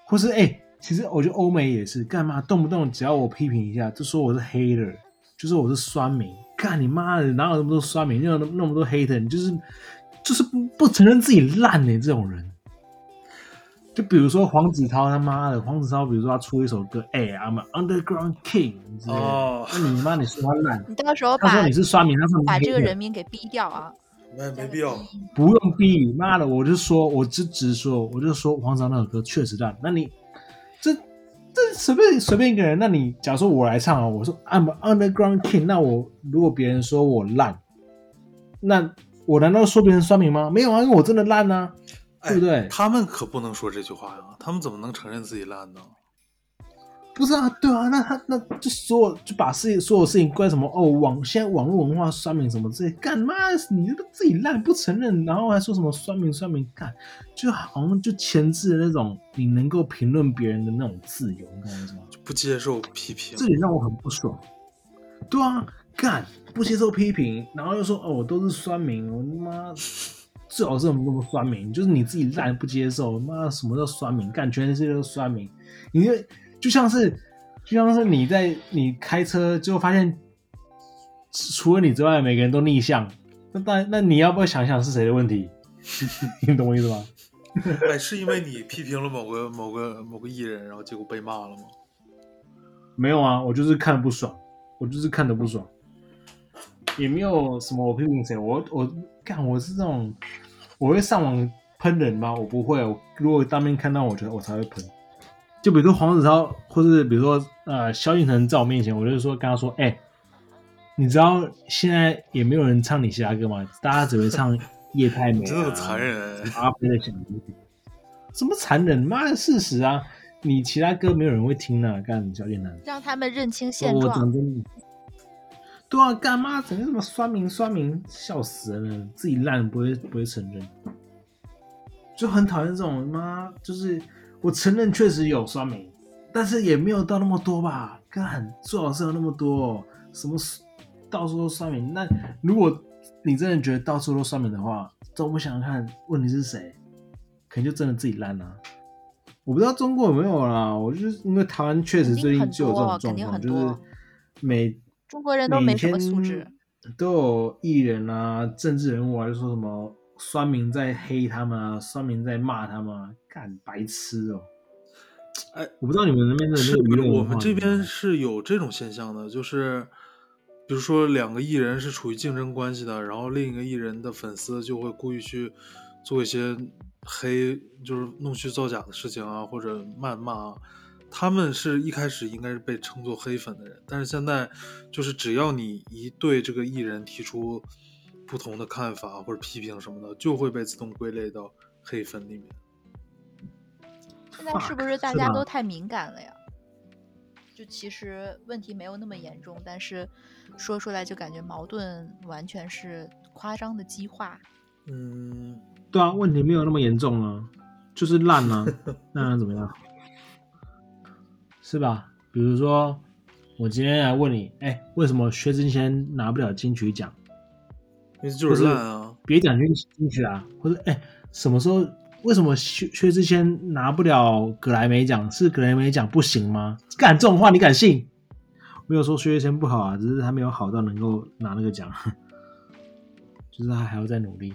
或是哎、其实我觉得欧美也是，干嘛动不动只要我批评一下，就说我是 hater，就说我是酸民，干你妈的，哪有那么多酸民，哪有那那么多 hater，你就是就是不不承认自己烂呢、这种人。就比如说黄子韬他妈的，黄子韬，比如说他出一首歌，哎、I'm an underground king 之类的，哦那你妈你说他烂，你到时候他说把你是酸民，他说你把这个人名给逼掉啊！没没必要。不用逼，妈的，我就说，我就直说，我就说黄子韬那首歌确实烂，那你这这随便随便一个人，那你假如说我来唱啊，我说 I'm underground king，那我如果别人说我烂，那我难道说别人酸民吗？没有啊，因为我真的烂啊，对不对？他们可不能说这句话呀，他们怎么能承认自己烂呢？不是啊，对啊，那他那就所有就把事情所有事情怪什么哦网现在网络文化酸民什么之类，干妈你这个自己烂不承认，然后还说什么酸民酸民，干就好像就钳制了那种你能够评论别人的那种自由，你懂我意思吗？不接受批评这，也让我很不爽。对啊，干不接受批评，然后又说哦我都是酸民，我他妈 最好是我们那么酸民，就是你自己烂不接受，妈什么叫酸民？干全世界都是酸民，你就就像是就像是你在你开车就发现，除了你之外，每个人都逆向，那当然，那你要不要想想是谁的问题？你懂我意思吗？哎，是因为你批评了某个某个某个艺人，然后结果被骂了吗？没有啊，我就是看不爽，我就是看的不爽，也没有什么我批评谁，我我干我是这种，我会上网喷人吗？我不会，我如果当面看到，我觉得我才会喷。就比如说黄子韬，或是比如说呃萧敬腾在我面前，我就说跟他说，哎、你知道现在也没有人唱你其他歌吗？大家只会唱 夜太美、啊，真的很残忍哎阿飞的小姑娘，什么残忍？妈的事实啊！你其他歌没有人会听啊、干萧敬腾。让他们认清现我状讲。真的，对啊，干嘛整天什么酸民酸民，笑死人了！自己烂不会不会承认，就很讨厌这种妈，就是我承认确实有酸民，但是也没有到那么多吧？干，最好是有那么多，什么到处都酸民。那如果你真的觉得到处都酸民的话，都不想想看，问题是谁？可能就真的自己烂啊。我不知道中国有没有啦，我就是因为台湾确实最近就有这种状况，就是每中国人都没什么素质，都有艺人啊、政治人物啊，就说什么酸民在黑他们啊，酸民在骂他们啊，干白痴哦、哎，我不知道你们那边的那是我们这边是有这种现象的，就是比如说两个艺人是处于竞争关系的，然后另一个艺人的粉丝就会故意去做一些黑，就是弄虚造假的事情啊，或者谩骂啊。他们是一开始应该是被称作黑粉的人，但是现在就是只要你一对这个艺人提出不同的看法或者批评什么的，就会被自动归类到黑粉里面。现在是不是大家都太敏感了呀？就其实问题没有那么严重，但是说出来就感觉矛盾完全是夸张的激化。嗯，对啊，问题没有那么严重啊，就是烂啊，那能怎么样？是吧？比如说，我今天来问你，哎、为什么薛之谦拿不了金曲奖？因为就是不是烂啊。别讲金金曲啊，或者哎、什么时候为什么薛薛之谦拿不了格莱美奖？是格莱美奖不行吗？干这种话你敢信？没有说薛之谦不好啊，只是他没有好到能够拿那个奖，就是他还要再努力。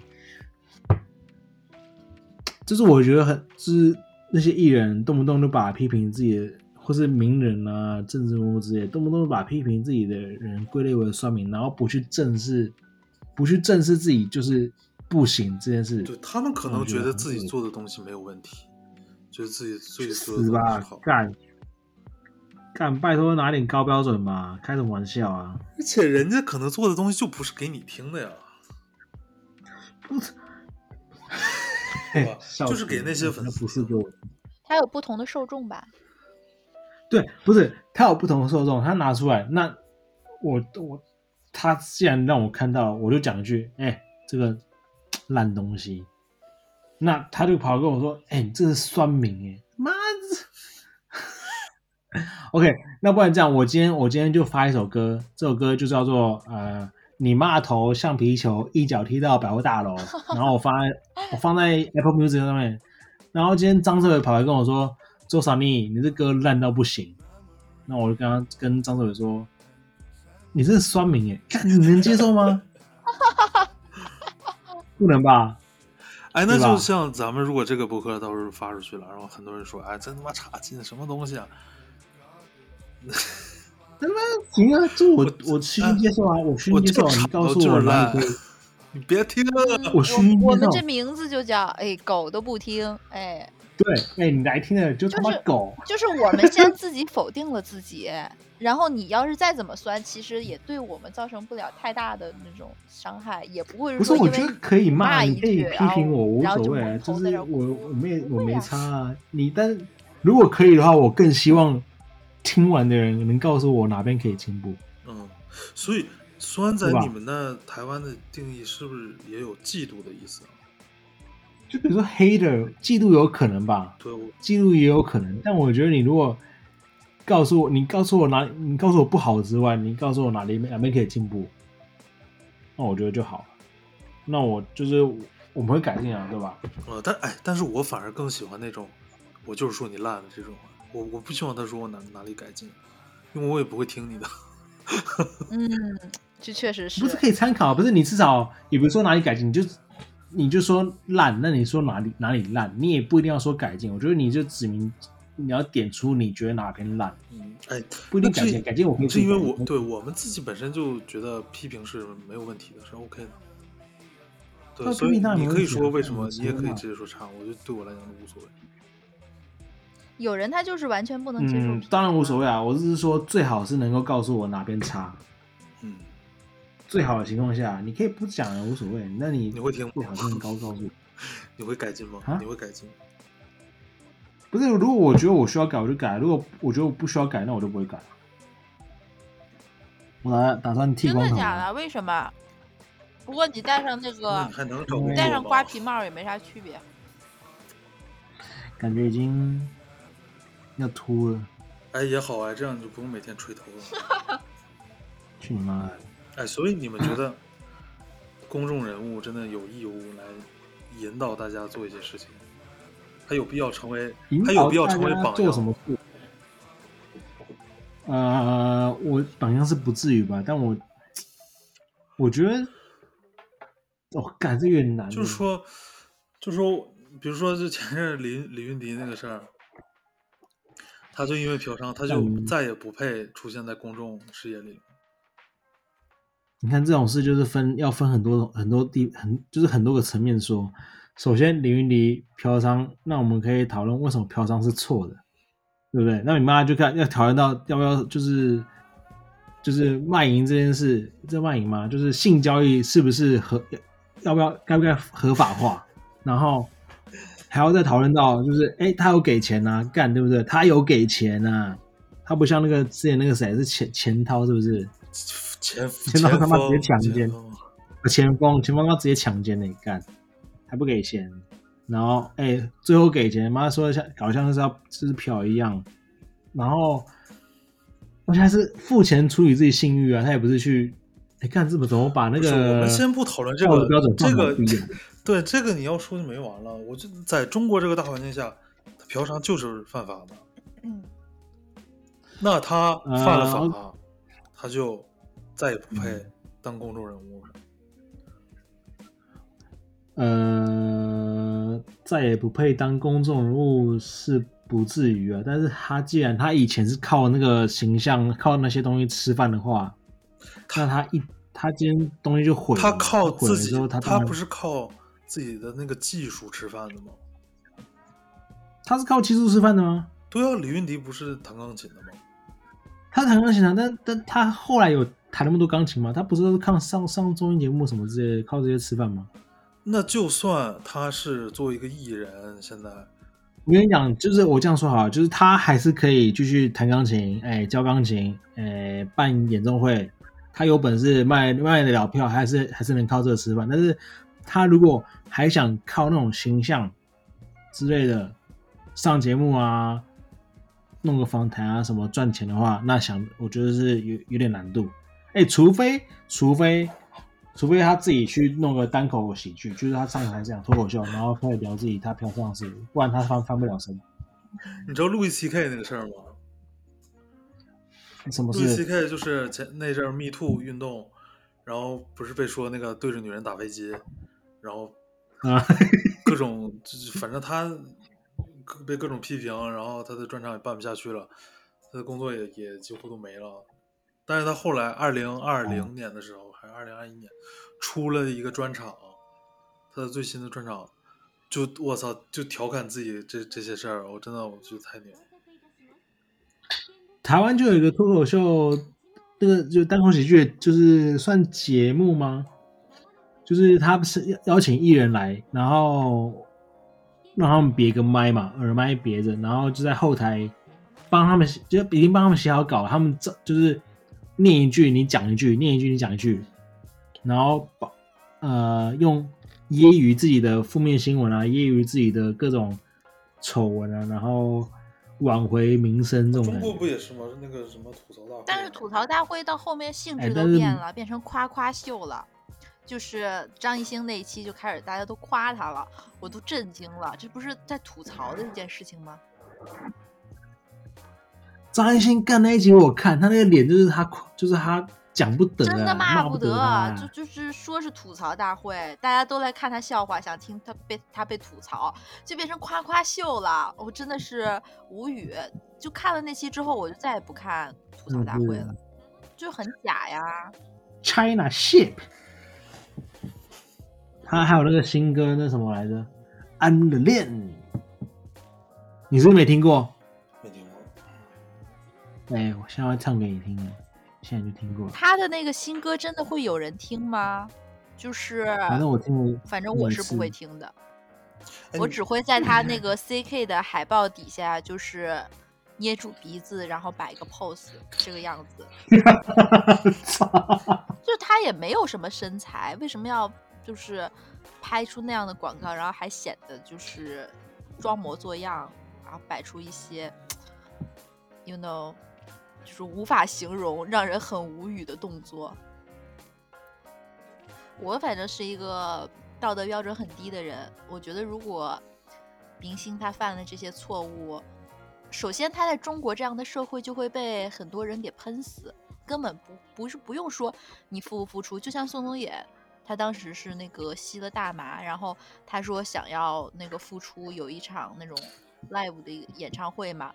就是我觉得很，就是那些艺人动不动就把批评自己的，或是名人啊、政治人物之类，动不动就把批评自己的人归类为酸民，然后不去正视，不去正视自己就是不行这件事。对他们可能觉得自己做的东西没有问题，觉得自己自己做的好，，干干，拜托拿点高标准吧，开什么玩笑啊？而且人家可能做的东西就不是给你听的呀，不是，对吧 就是给那些粉丝不是给我 它有不同的受众吧？对，不是他有不同的受众，他拿出来，那我我他既然让我看到，我就讲一句，哎、这个烂东西，那他就跑来跟我说，哎、你这是酸民哎，妈子！OK，那不然这样，我今天我今天就发一首歌，这首歌就叫做呃，你骂头橡皮球，一脚踢到百货大楼，然后我发我放在 Apple Music 上面，然后今天张志伟跑来跟我说：“周傻妮，你这歌烂到不行。”那我就跟他跟张志伟说：“你这是酸民耶，看你能接受吗？不能吧？哎，那就像咱们如果这个博客到时候发出去了，然后很多人说，哎，真他妈差劲，什么东西啊？行啊，这我我虚心接受啊，我虚我心接受你告诉我哪里可以，你别听了，我虚心接受我们这。名字就叫哎狗都不听，哎，对，哎，你来听的就他妈就是狗。就是我们先自己否定了自己，然后你要是再怎么酸，其实也对我们造成不了太大的那种伤害，也不会不是，我觉得可以骂，一你可以句批评我，无所谓啊。就就是我我没我没差啊。你但如果可以的话，我更希望听完的人能告诉我哪边可以进步。嗯，所以酸在你们那台湾的定义是不是也有嫉妒的意思啊？就比如说黑的嫉妒有可能吧，对，嫉妒也有可能，但我觉得你如果告诉我，你告诉我哪，你告诉我不好之外，你告诉我哪里哪边可以进步，那我觉得就好了。那我就是我们会改进啊，对吧？呃，但哎，但是我反而更喜欢那种，我就是说你烂的这种，我我不希望他说我哪哪里改进，因为我也不会听你的。嗯，这确实是不是可以参考，不是你至少也不是说哪里改进，你就你就说烂，那你说哪里哪里烂，你也不一定要说改进。我觉得你就指明你要点出你觉得哪边烂，嗯，哎，不一定改进，改进我可以是因为我对我们自己本身就觉得批评是没有问题的，是 OK 的。对，所以你可以说为什么，嗯你也可以直接说差，我觉得对我来讲都无所谓。有人他就是完全不能接受，嗯当然无所谓啊。我只是说最好是能够告诉我哪边差，嗯，最好的情况下，你可以不讲也无所谓。那你你会听吗最好真的高告诉我。你会改进吗啊？你会改进？不是，如果我觉得我需要改，我就改；如果我觉得我不需要改，那我就不会改。我打打算剃真光头真。的假的？为什么？不过你戴上那那个你，戴上瓜皮帽也没啥区别。感觉已经要秃了。哎，也好哎，这样你就不用每天吹头了。去你妈的！哎，所以你们觉得公众人物真的有义务来引导大家做一些事情？他有必要成为引，他有必要成为榜样？做什么事？呃，我榜样是不至于吧，但我我觉得，哦，感这个有点难。就是，说，就是说，比如说，就前阵儿李李云迪那个事儿，他就因为嫖娼，他就嗯再也不配出现在公众视野里。你看这种事就是分要分很多很多地很就是很多个层面说。首先，李云迪嫖娼，那我们可以讨论为什么嫖娼是错的，对不对？那你妈就看要讨论到要不要就是就是卖淫这件事，这卖淫吗？就是性交易是不是合要不要该不该合法化？然后还要再讨论到就是哎，他有给钱呐、干对不对？他有给钱呐、他不像那个之前那个谁是钱钱涛是不是？钱钱涛他妈直接强奸锋前锋前锋他直接强奸你干，还不给钱，然后哎、最后给钱，妈说像好像是要就是嫖一样，然后而且还是付钱处理自己性欲啊，他也不是去哎看这么怎么把那个我们先不讨论这个标准这个对这个你要说就没完了。我就在中国这个大环境下，他嫖娼就是犯法的。嗯，那他犯了法，呃他就再也不配嗯当公众人物了。呃，再也不配当公众人物是不至于啊。但是他既然他以前是靠那个形象、靠那些东西吃饭的话，那他一他今天东西就毁了。他靠自己，他他不是靠自己的那个技术吃饭的吗？他是靠技术吃饭的吗？对啊，李云迪不是弹钢琴的吗？他弹钢琴啊，但但他后来有弹那么多钢琴吗？他不是都是靠上上综艺节目什么之类的，靠这些吃饭吗？那就算他是作为一个艺人，现在我跟你讲，就是我这样说好了，就是他还是可以继续弹钢琴，哎，教钢琴，哎，办演奏会，他有本事卖卖得了票，还是还是能靠这个吃饭。但是他如果还想靠那种形象之类的上节目啊，弄个访谈啊什么赚钱的话，那想我觉得是有有点难度。哎，除非除非除非他自己去弄个单口喜剧，就是他上台讲脱口秀，然后开始聊自己他嫖娼的事，不然他翻翻不了身。你知道路易 C K 那个事儿吗？什么路易 C K 就是前那阵儿 Me Too 运动，然后不是被说那个对着女人打飞机，然后啊，各种就是反正他被各种批评，然后他的专场也办不下去了，他的工作也也几乎都没了。但是他后来二零二零年的时候，还是二零二一年，出了一个专场，他的最新的专场，就我操，就调侃自己这这些事儿，我真的我觉得太牛。台湾就有一个脱口秀，那个就单口喜剧，就是算节目吗？就是他不是邀邀请艺人来，然后让他们别个麦嘛，耳麦别着，然后就在后台帮他们，就已经帮他们写好稿，他们这就是念一句你讲一句，念一句你讲一句，然后把呃用揶揄自己的负面新闻啊，揶揄自己的各种丑闻啊，然后挽回名声这种中。国不也是吗？那个什么吐槽大会，但是吐槽大会到后面性质都变了，变成夸夸秀了。就是张艺兴那一期就开始大家都夸他了，我都震惊了。这不是在吐槽的一件事情吗？张艺兴干那一集我看，他那个脸就是他，就是他讲不得啊，真的骂不得啊，就就是说是吐槽大会，大家都来看他笑话，想听他被他被吐槽，就变成夸夸秀了。我真的是无语。就看了那期之后，我就再也不看吐槽大会了，就很假呀。China Ship。他还有那个新歌，那什么来着恋，你是不是没听过？没听过。哎、我现在要唱给你听了。现在就听过了。他的那个新歌真的会有人听吗？就是，反正我听，反正我是不会听的，我只会在他 那个 CK 的海报底下，就是捏住鼻子，然后摆一个 pose 这个样子。就他也没有什么身材，为什么要就是拍出那样的广告，然后还显得就是装模作样，然后摆出一些，you know，就是无法形容、让人很无语的动作。我反正是一个道德标准很低的人，我觉得如果明星他犯了这些错误，首先他在中国这样的社会就会被很多人给喷死，根本不不是不用说你付不付出，就像宋冬野，他当时是那个吸了大麻，然后他说想要那个付出有一场那种 live 的演唱会嘛，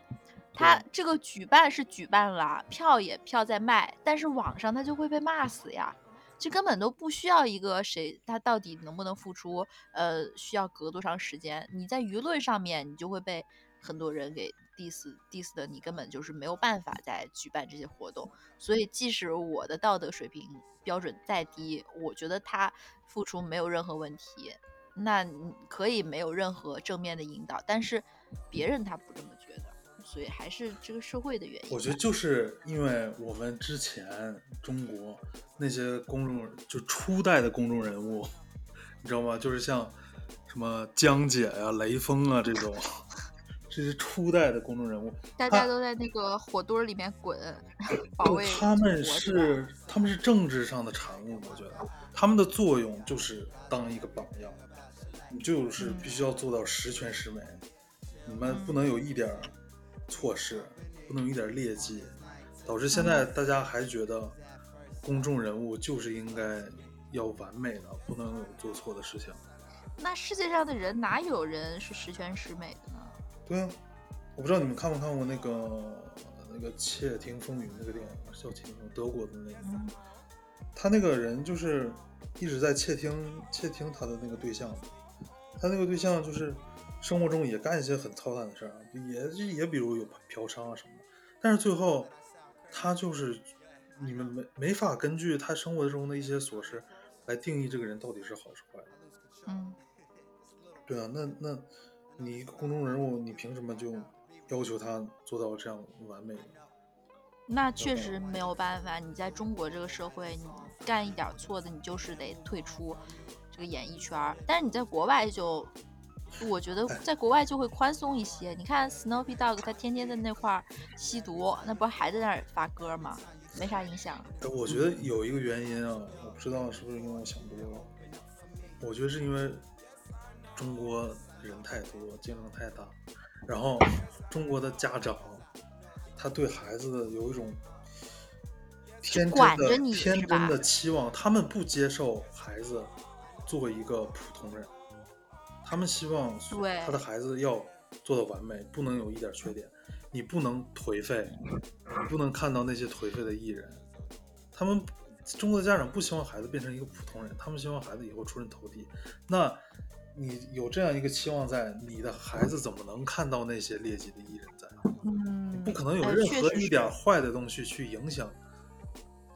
他这个举办是举办了，票也票在卖，但是网上他就会被骂死呀。这根本都不需要一个谁，他到底能不能付出？呃，需要隔多长时间？你在舆论上面，你就会被很多人给 diss diss 的，你根本就是没有办法再举办这些活动。所以，即使我的道德水平标准再低，我觉得他付出没有任何问题，那你可以没有任何正面的引导，但是别人他不这么觉得。所以还是这个社会的原因。我觉得就是因为我们之前中国那些公众就初代的公众人物，你知道吗？就是像什么江姐呀、雷锋啊这种，这些初代的公众人物，大家都在那个火堆里面滚，保卫他们是他们是政治上的产物，我觉得他们的作用就是当一个榜样，你就是必须要做到十全十美，你们不能有一点。错失不能有一点劣迹，导致现在大家还觉得公众人物就是应该要完美的，不能有做错的事情。那世界上的人哪有人是十全十美的呢？对啊，我不知道你们看没看过那个那个《窃听风云》那个电影，叫《窃听风德国的那个，他那个人就是一直在窃听窃听他的那个对象，他那个对象就是。生活中也干一些很操蛋的事儿，也也比如有嫖娼啊什么的，但是最后他就是你们没没法根据他生活中的一些琐事来定义这个人到底是好是坏。嗯，对啊，那那你一个公众人物，你凭什么就要求他做到这样完美？那确实没有办法，你在中国这个社会，你干一点错的，你就是得退出这个演艺圈。但是你在国外就。我觉得在国外就会宽松一些。你看 Snoopy Dog，他天天在那块儿吸毒，那不还在那儿发歌吗？没啥影响。我觉得有一个原因啊，我不知道是不是因为我想多了。我觉得是因为中国人太多，竞争太大，然后中国的家长他对孩子的有一种天真的天真的期望，他们不接受孩子做一个普通人。他们希望他的孩子要做到完美，不能有一点缺点。你不能颓废，你不能看到那些颓废的艺人。他们中国的家长不希望孩子变成一个普通人，他们希望孩子以后出人头地。那你有这样一个期望在，你的孩子怎么能看到那些劣迹的艺人在？嗯，不可能有任何一点坏的东西去影响。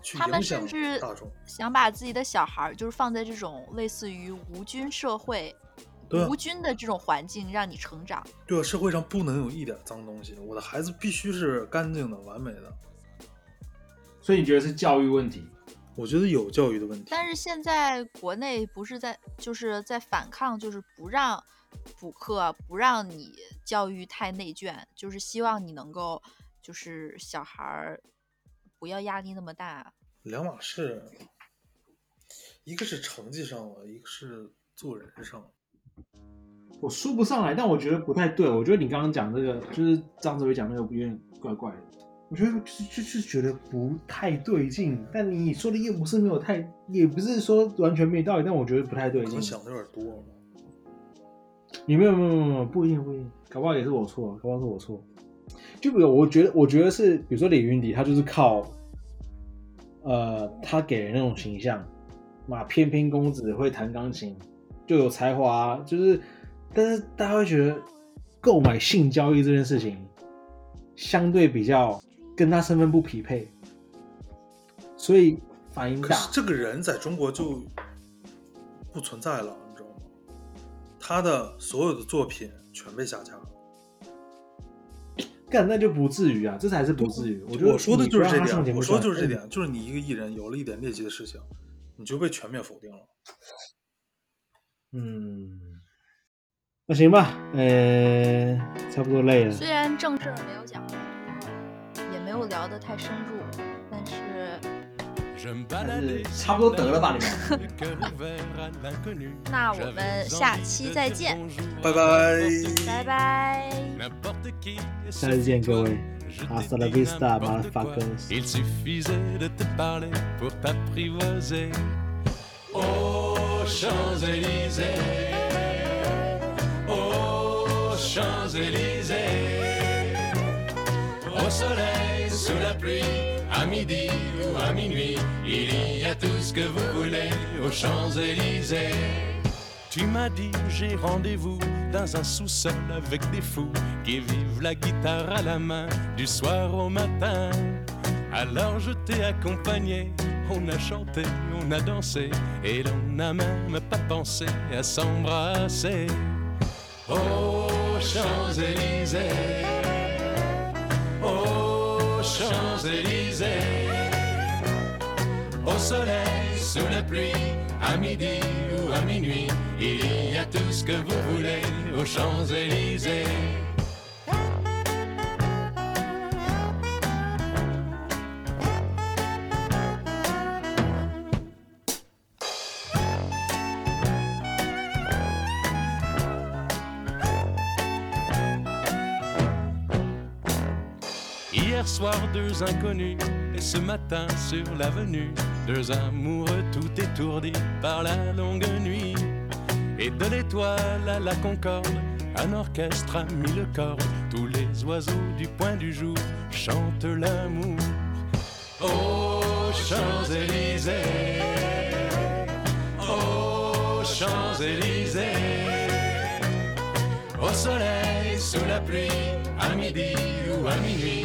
去他们甚至想把自己的小孩就是放在这种类似于无菌社会。无菌的这种环境让你成长。对啊，社会上不能有一点脏东西，我的孩子必须是干净的、完美的。所以你觉得是教育问题？我觉得有教育的问题。但是现在国内不是在就是在反抗，就是不让补课，不让你教育太内卷，就是希望你能够就是小孩儿不要压力那么大。两码事，一个是成绩上了，一个是做人上。我说不上来，但我觉得不太对。我觉得你刚刚讲这个，就是张子伟讲那个，有点怪怪的。我觉得就就是觉得不太对劲。但你说的又不是没有太，也不是说完全没道理，但我觉得不太对劲。想的有点多了。你没有没有没有不一定不一定，搞不好也是我错，搞不好是我错。就比如我觉得，我觉得是，比如说李云迪，他就是靠，呃，他给人那种形象，嘛，翩翩公子会弹钢琴。就有才华，就是，但是大家会觉得购买性交易这件事情相对比较跟他身份不匹配，所以反应大可是。这个人在中国就不存在了，你知道吗？他的所有的作品全被下架了。干那就不至于啊，这才是不至于。我觉得我说的就是这点，我说的就是这点，就是你一个艺人有了一点劣迹的事情，你就被全面否定了。嗯，那行吧，嗯，差不多累了。虽然正事儿没有讲多，也没有聊得太深入，但是，还是差不多得了吧，你们。那我们下期再见，拜拜，拜拜，下期见各位，Champs-Élysées, aux Champs-Élysées, au soleil, sous la pluie, à midi ou à minuit, il y a tout ce que vous voulez aux Champs-Élysées. Tu m'as dit j'ai rendez-vous dans un sous-sol avec des fous qui vivent la guitare à la main du soir au matin. Alors je t'ai accompagné, on a chanté, on a dansé et l'on n'a même pas pensé à s'embrasser. Aux Champs-Élysées, aux Champs-Élysées, au soleil, sous la pluie, à midi ou à minuit, il y a tout ce que vous voulez aux Champs-Élysées. Soir, deux inconnus, et ce matin sur l'avenue, deux amoureux tout étourdis par la longue nuit. Et de l'étoile à la concorde, un orchestre a mis le. Tous les oiseaux du point du jour chantent l'amour. Aux Champs-Élysées, aux Champs-Élysées, au soleil, sous la pluie, à midi ou à minuit,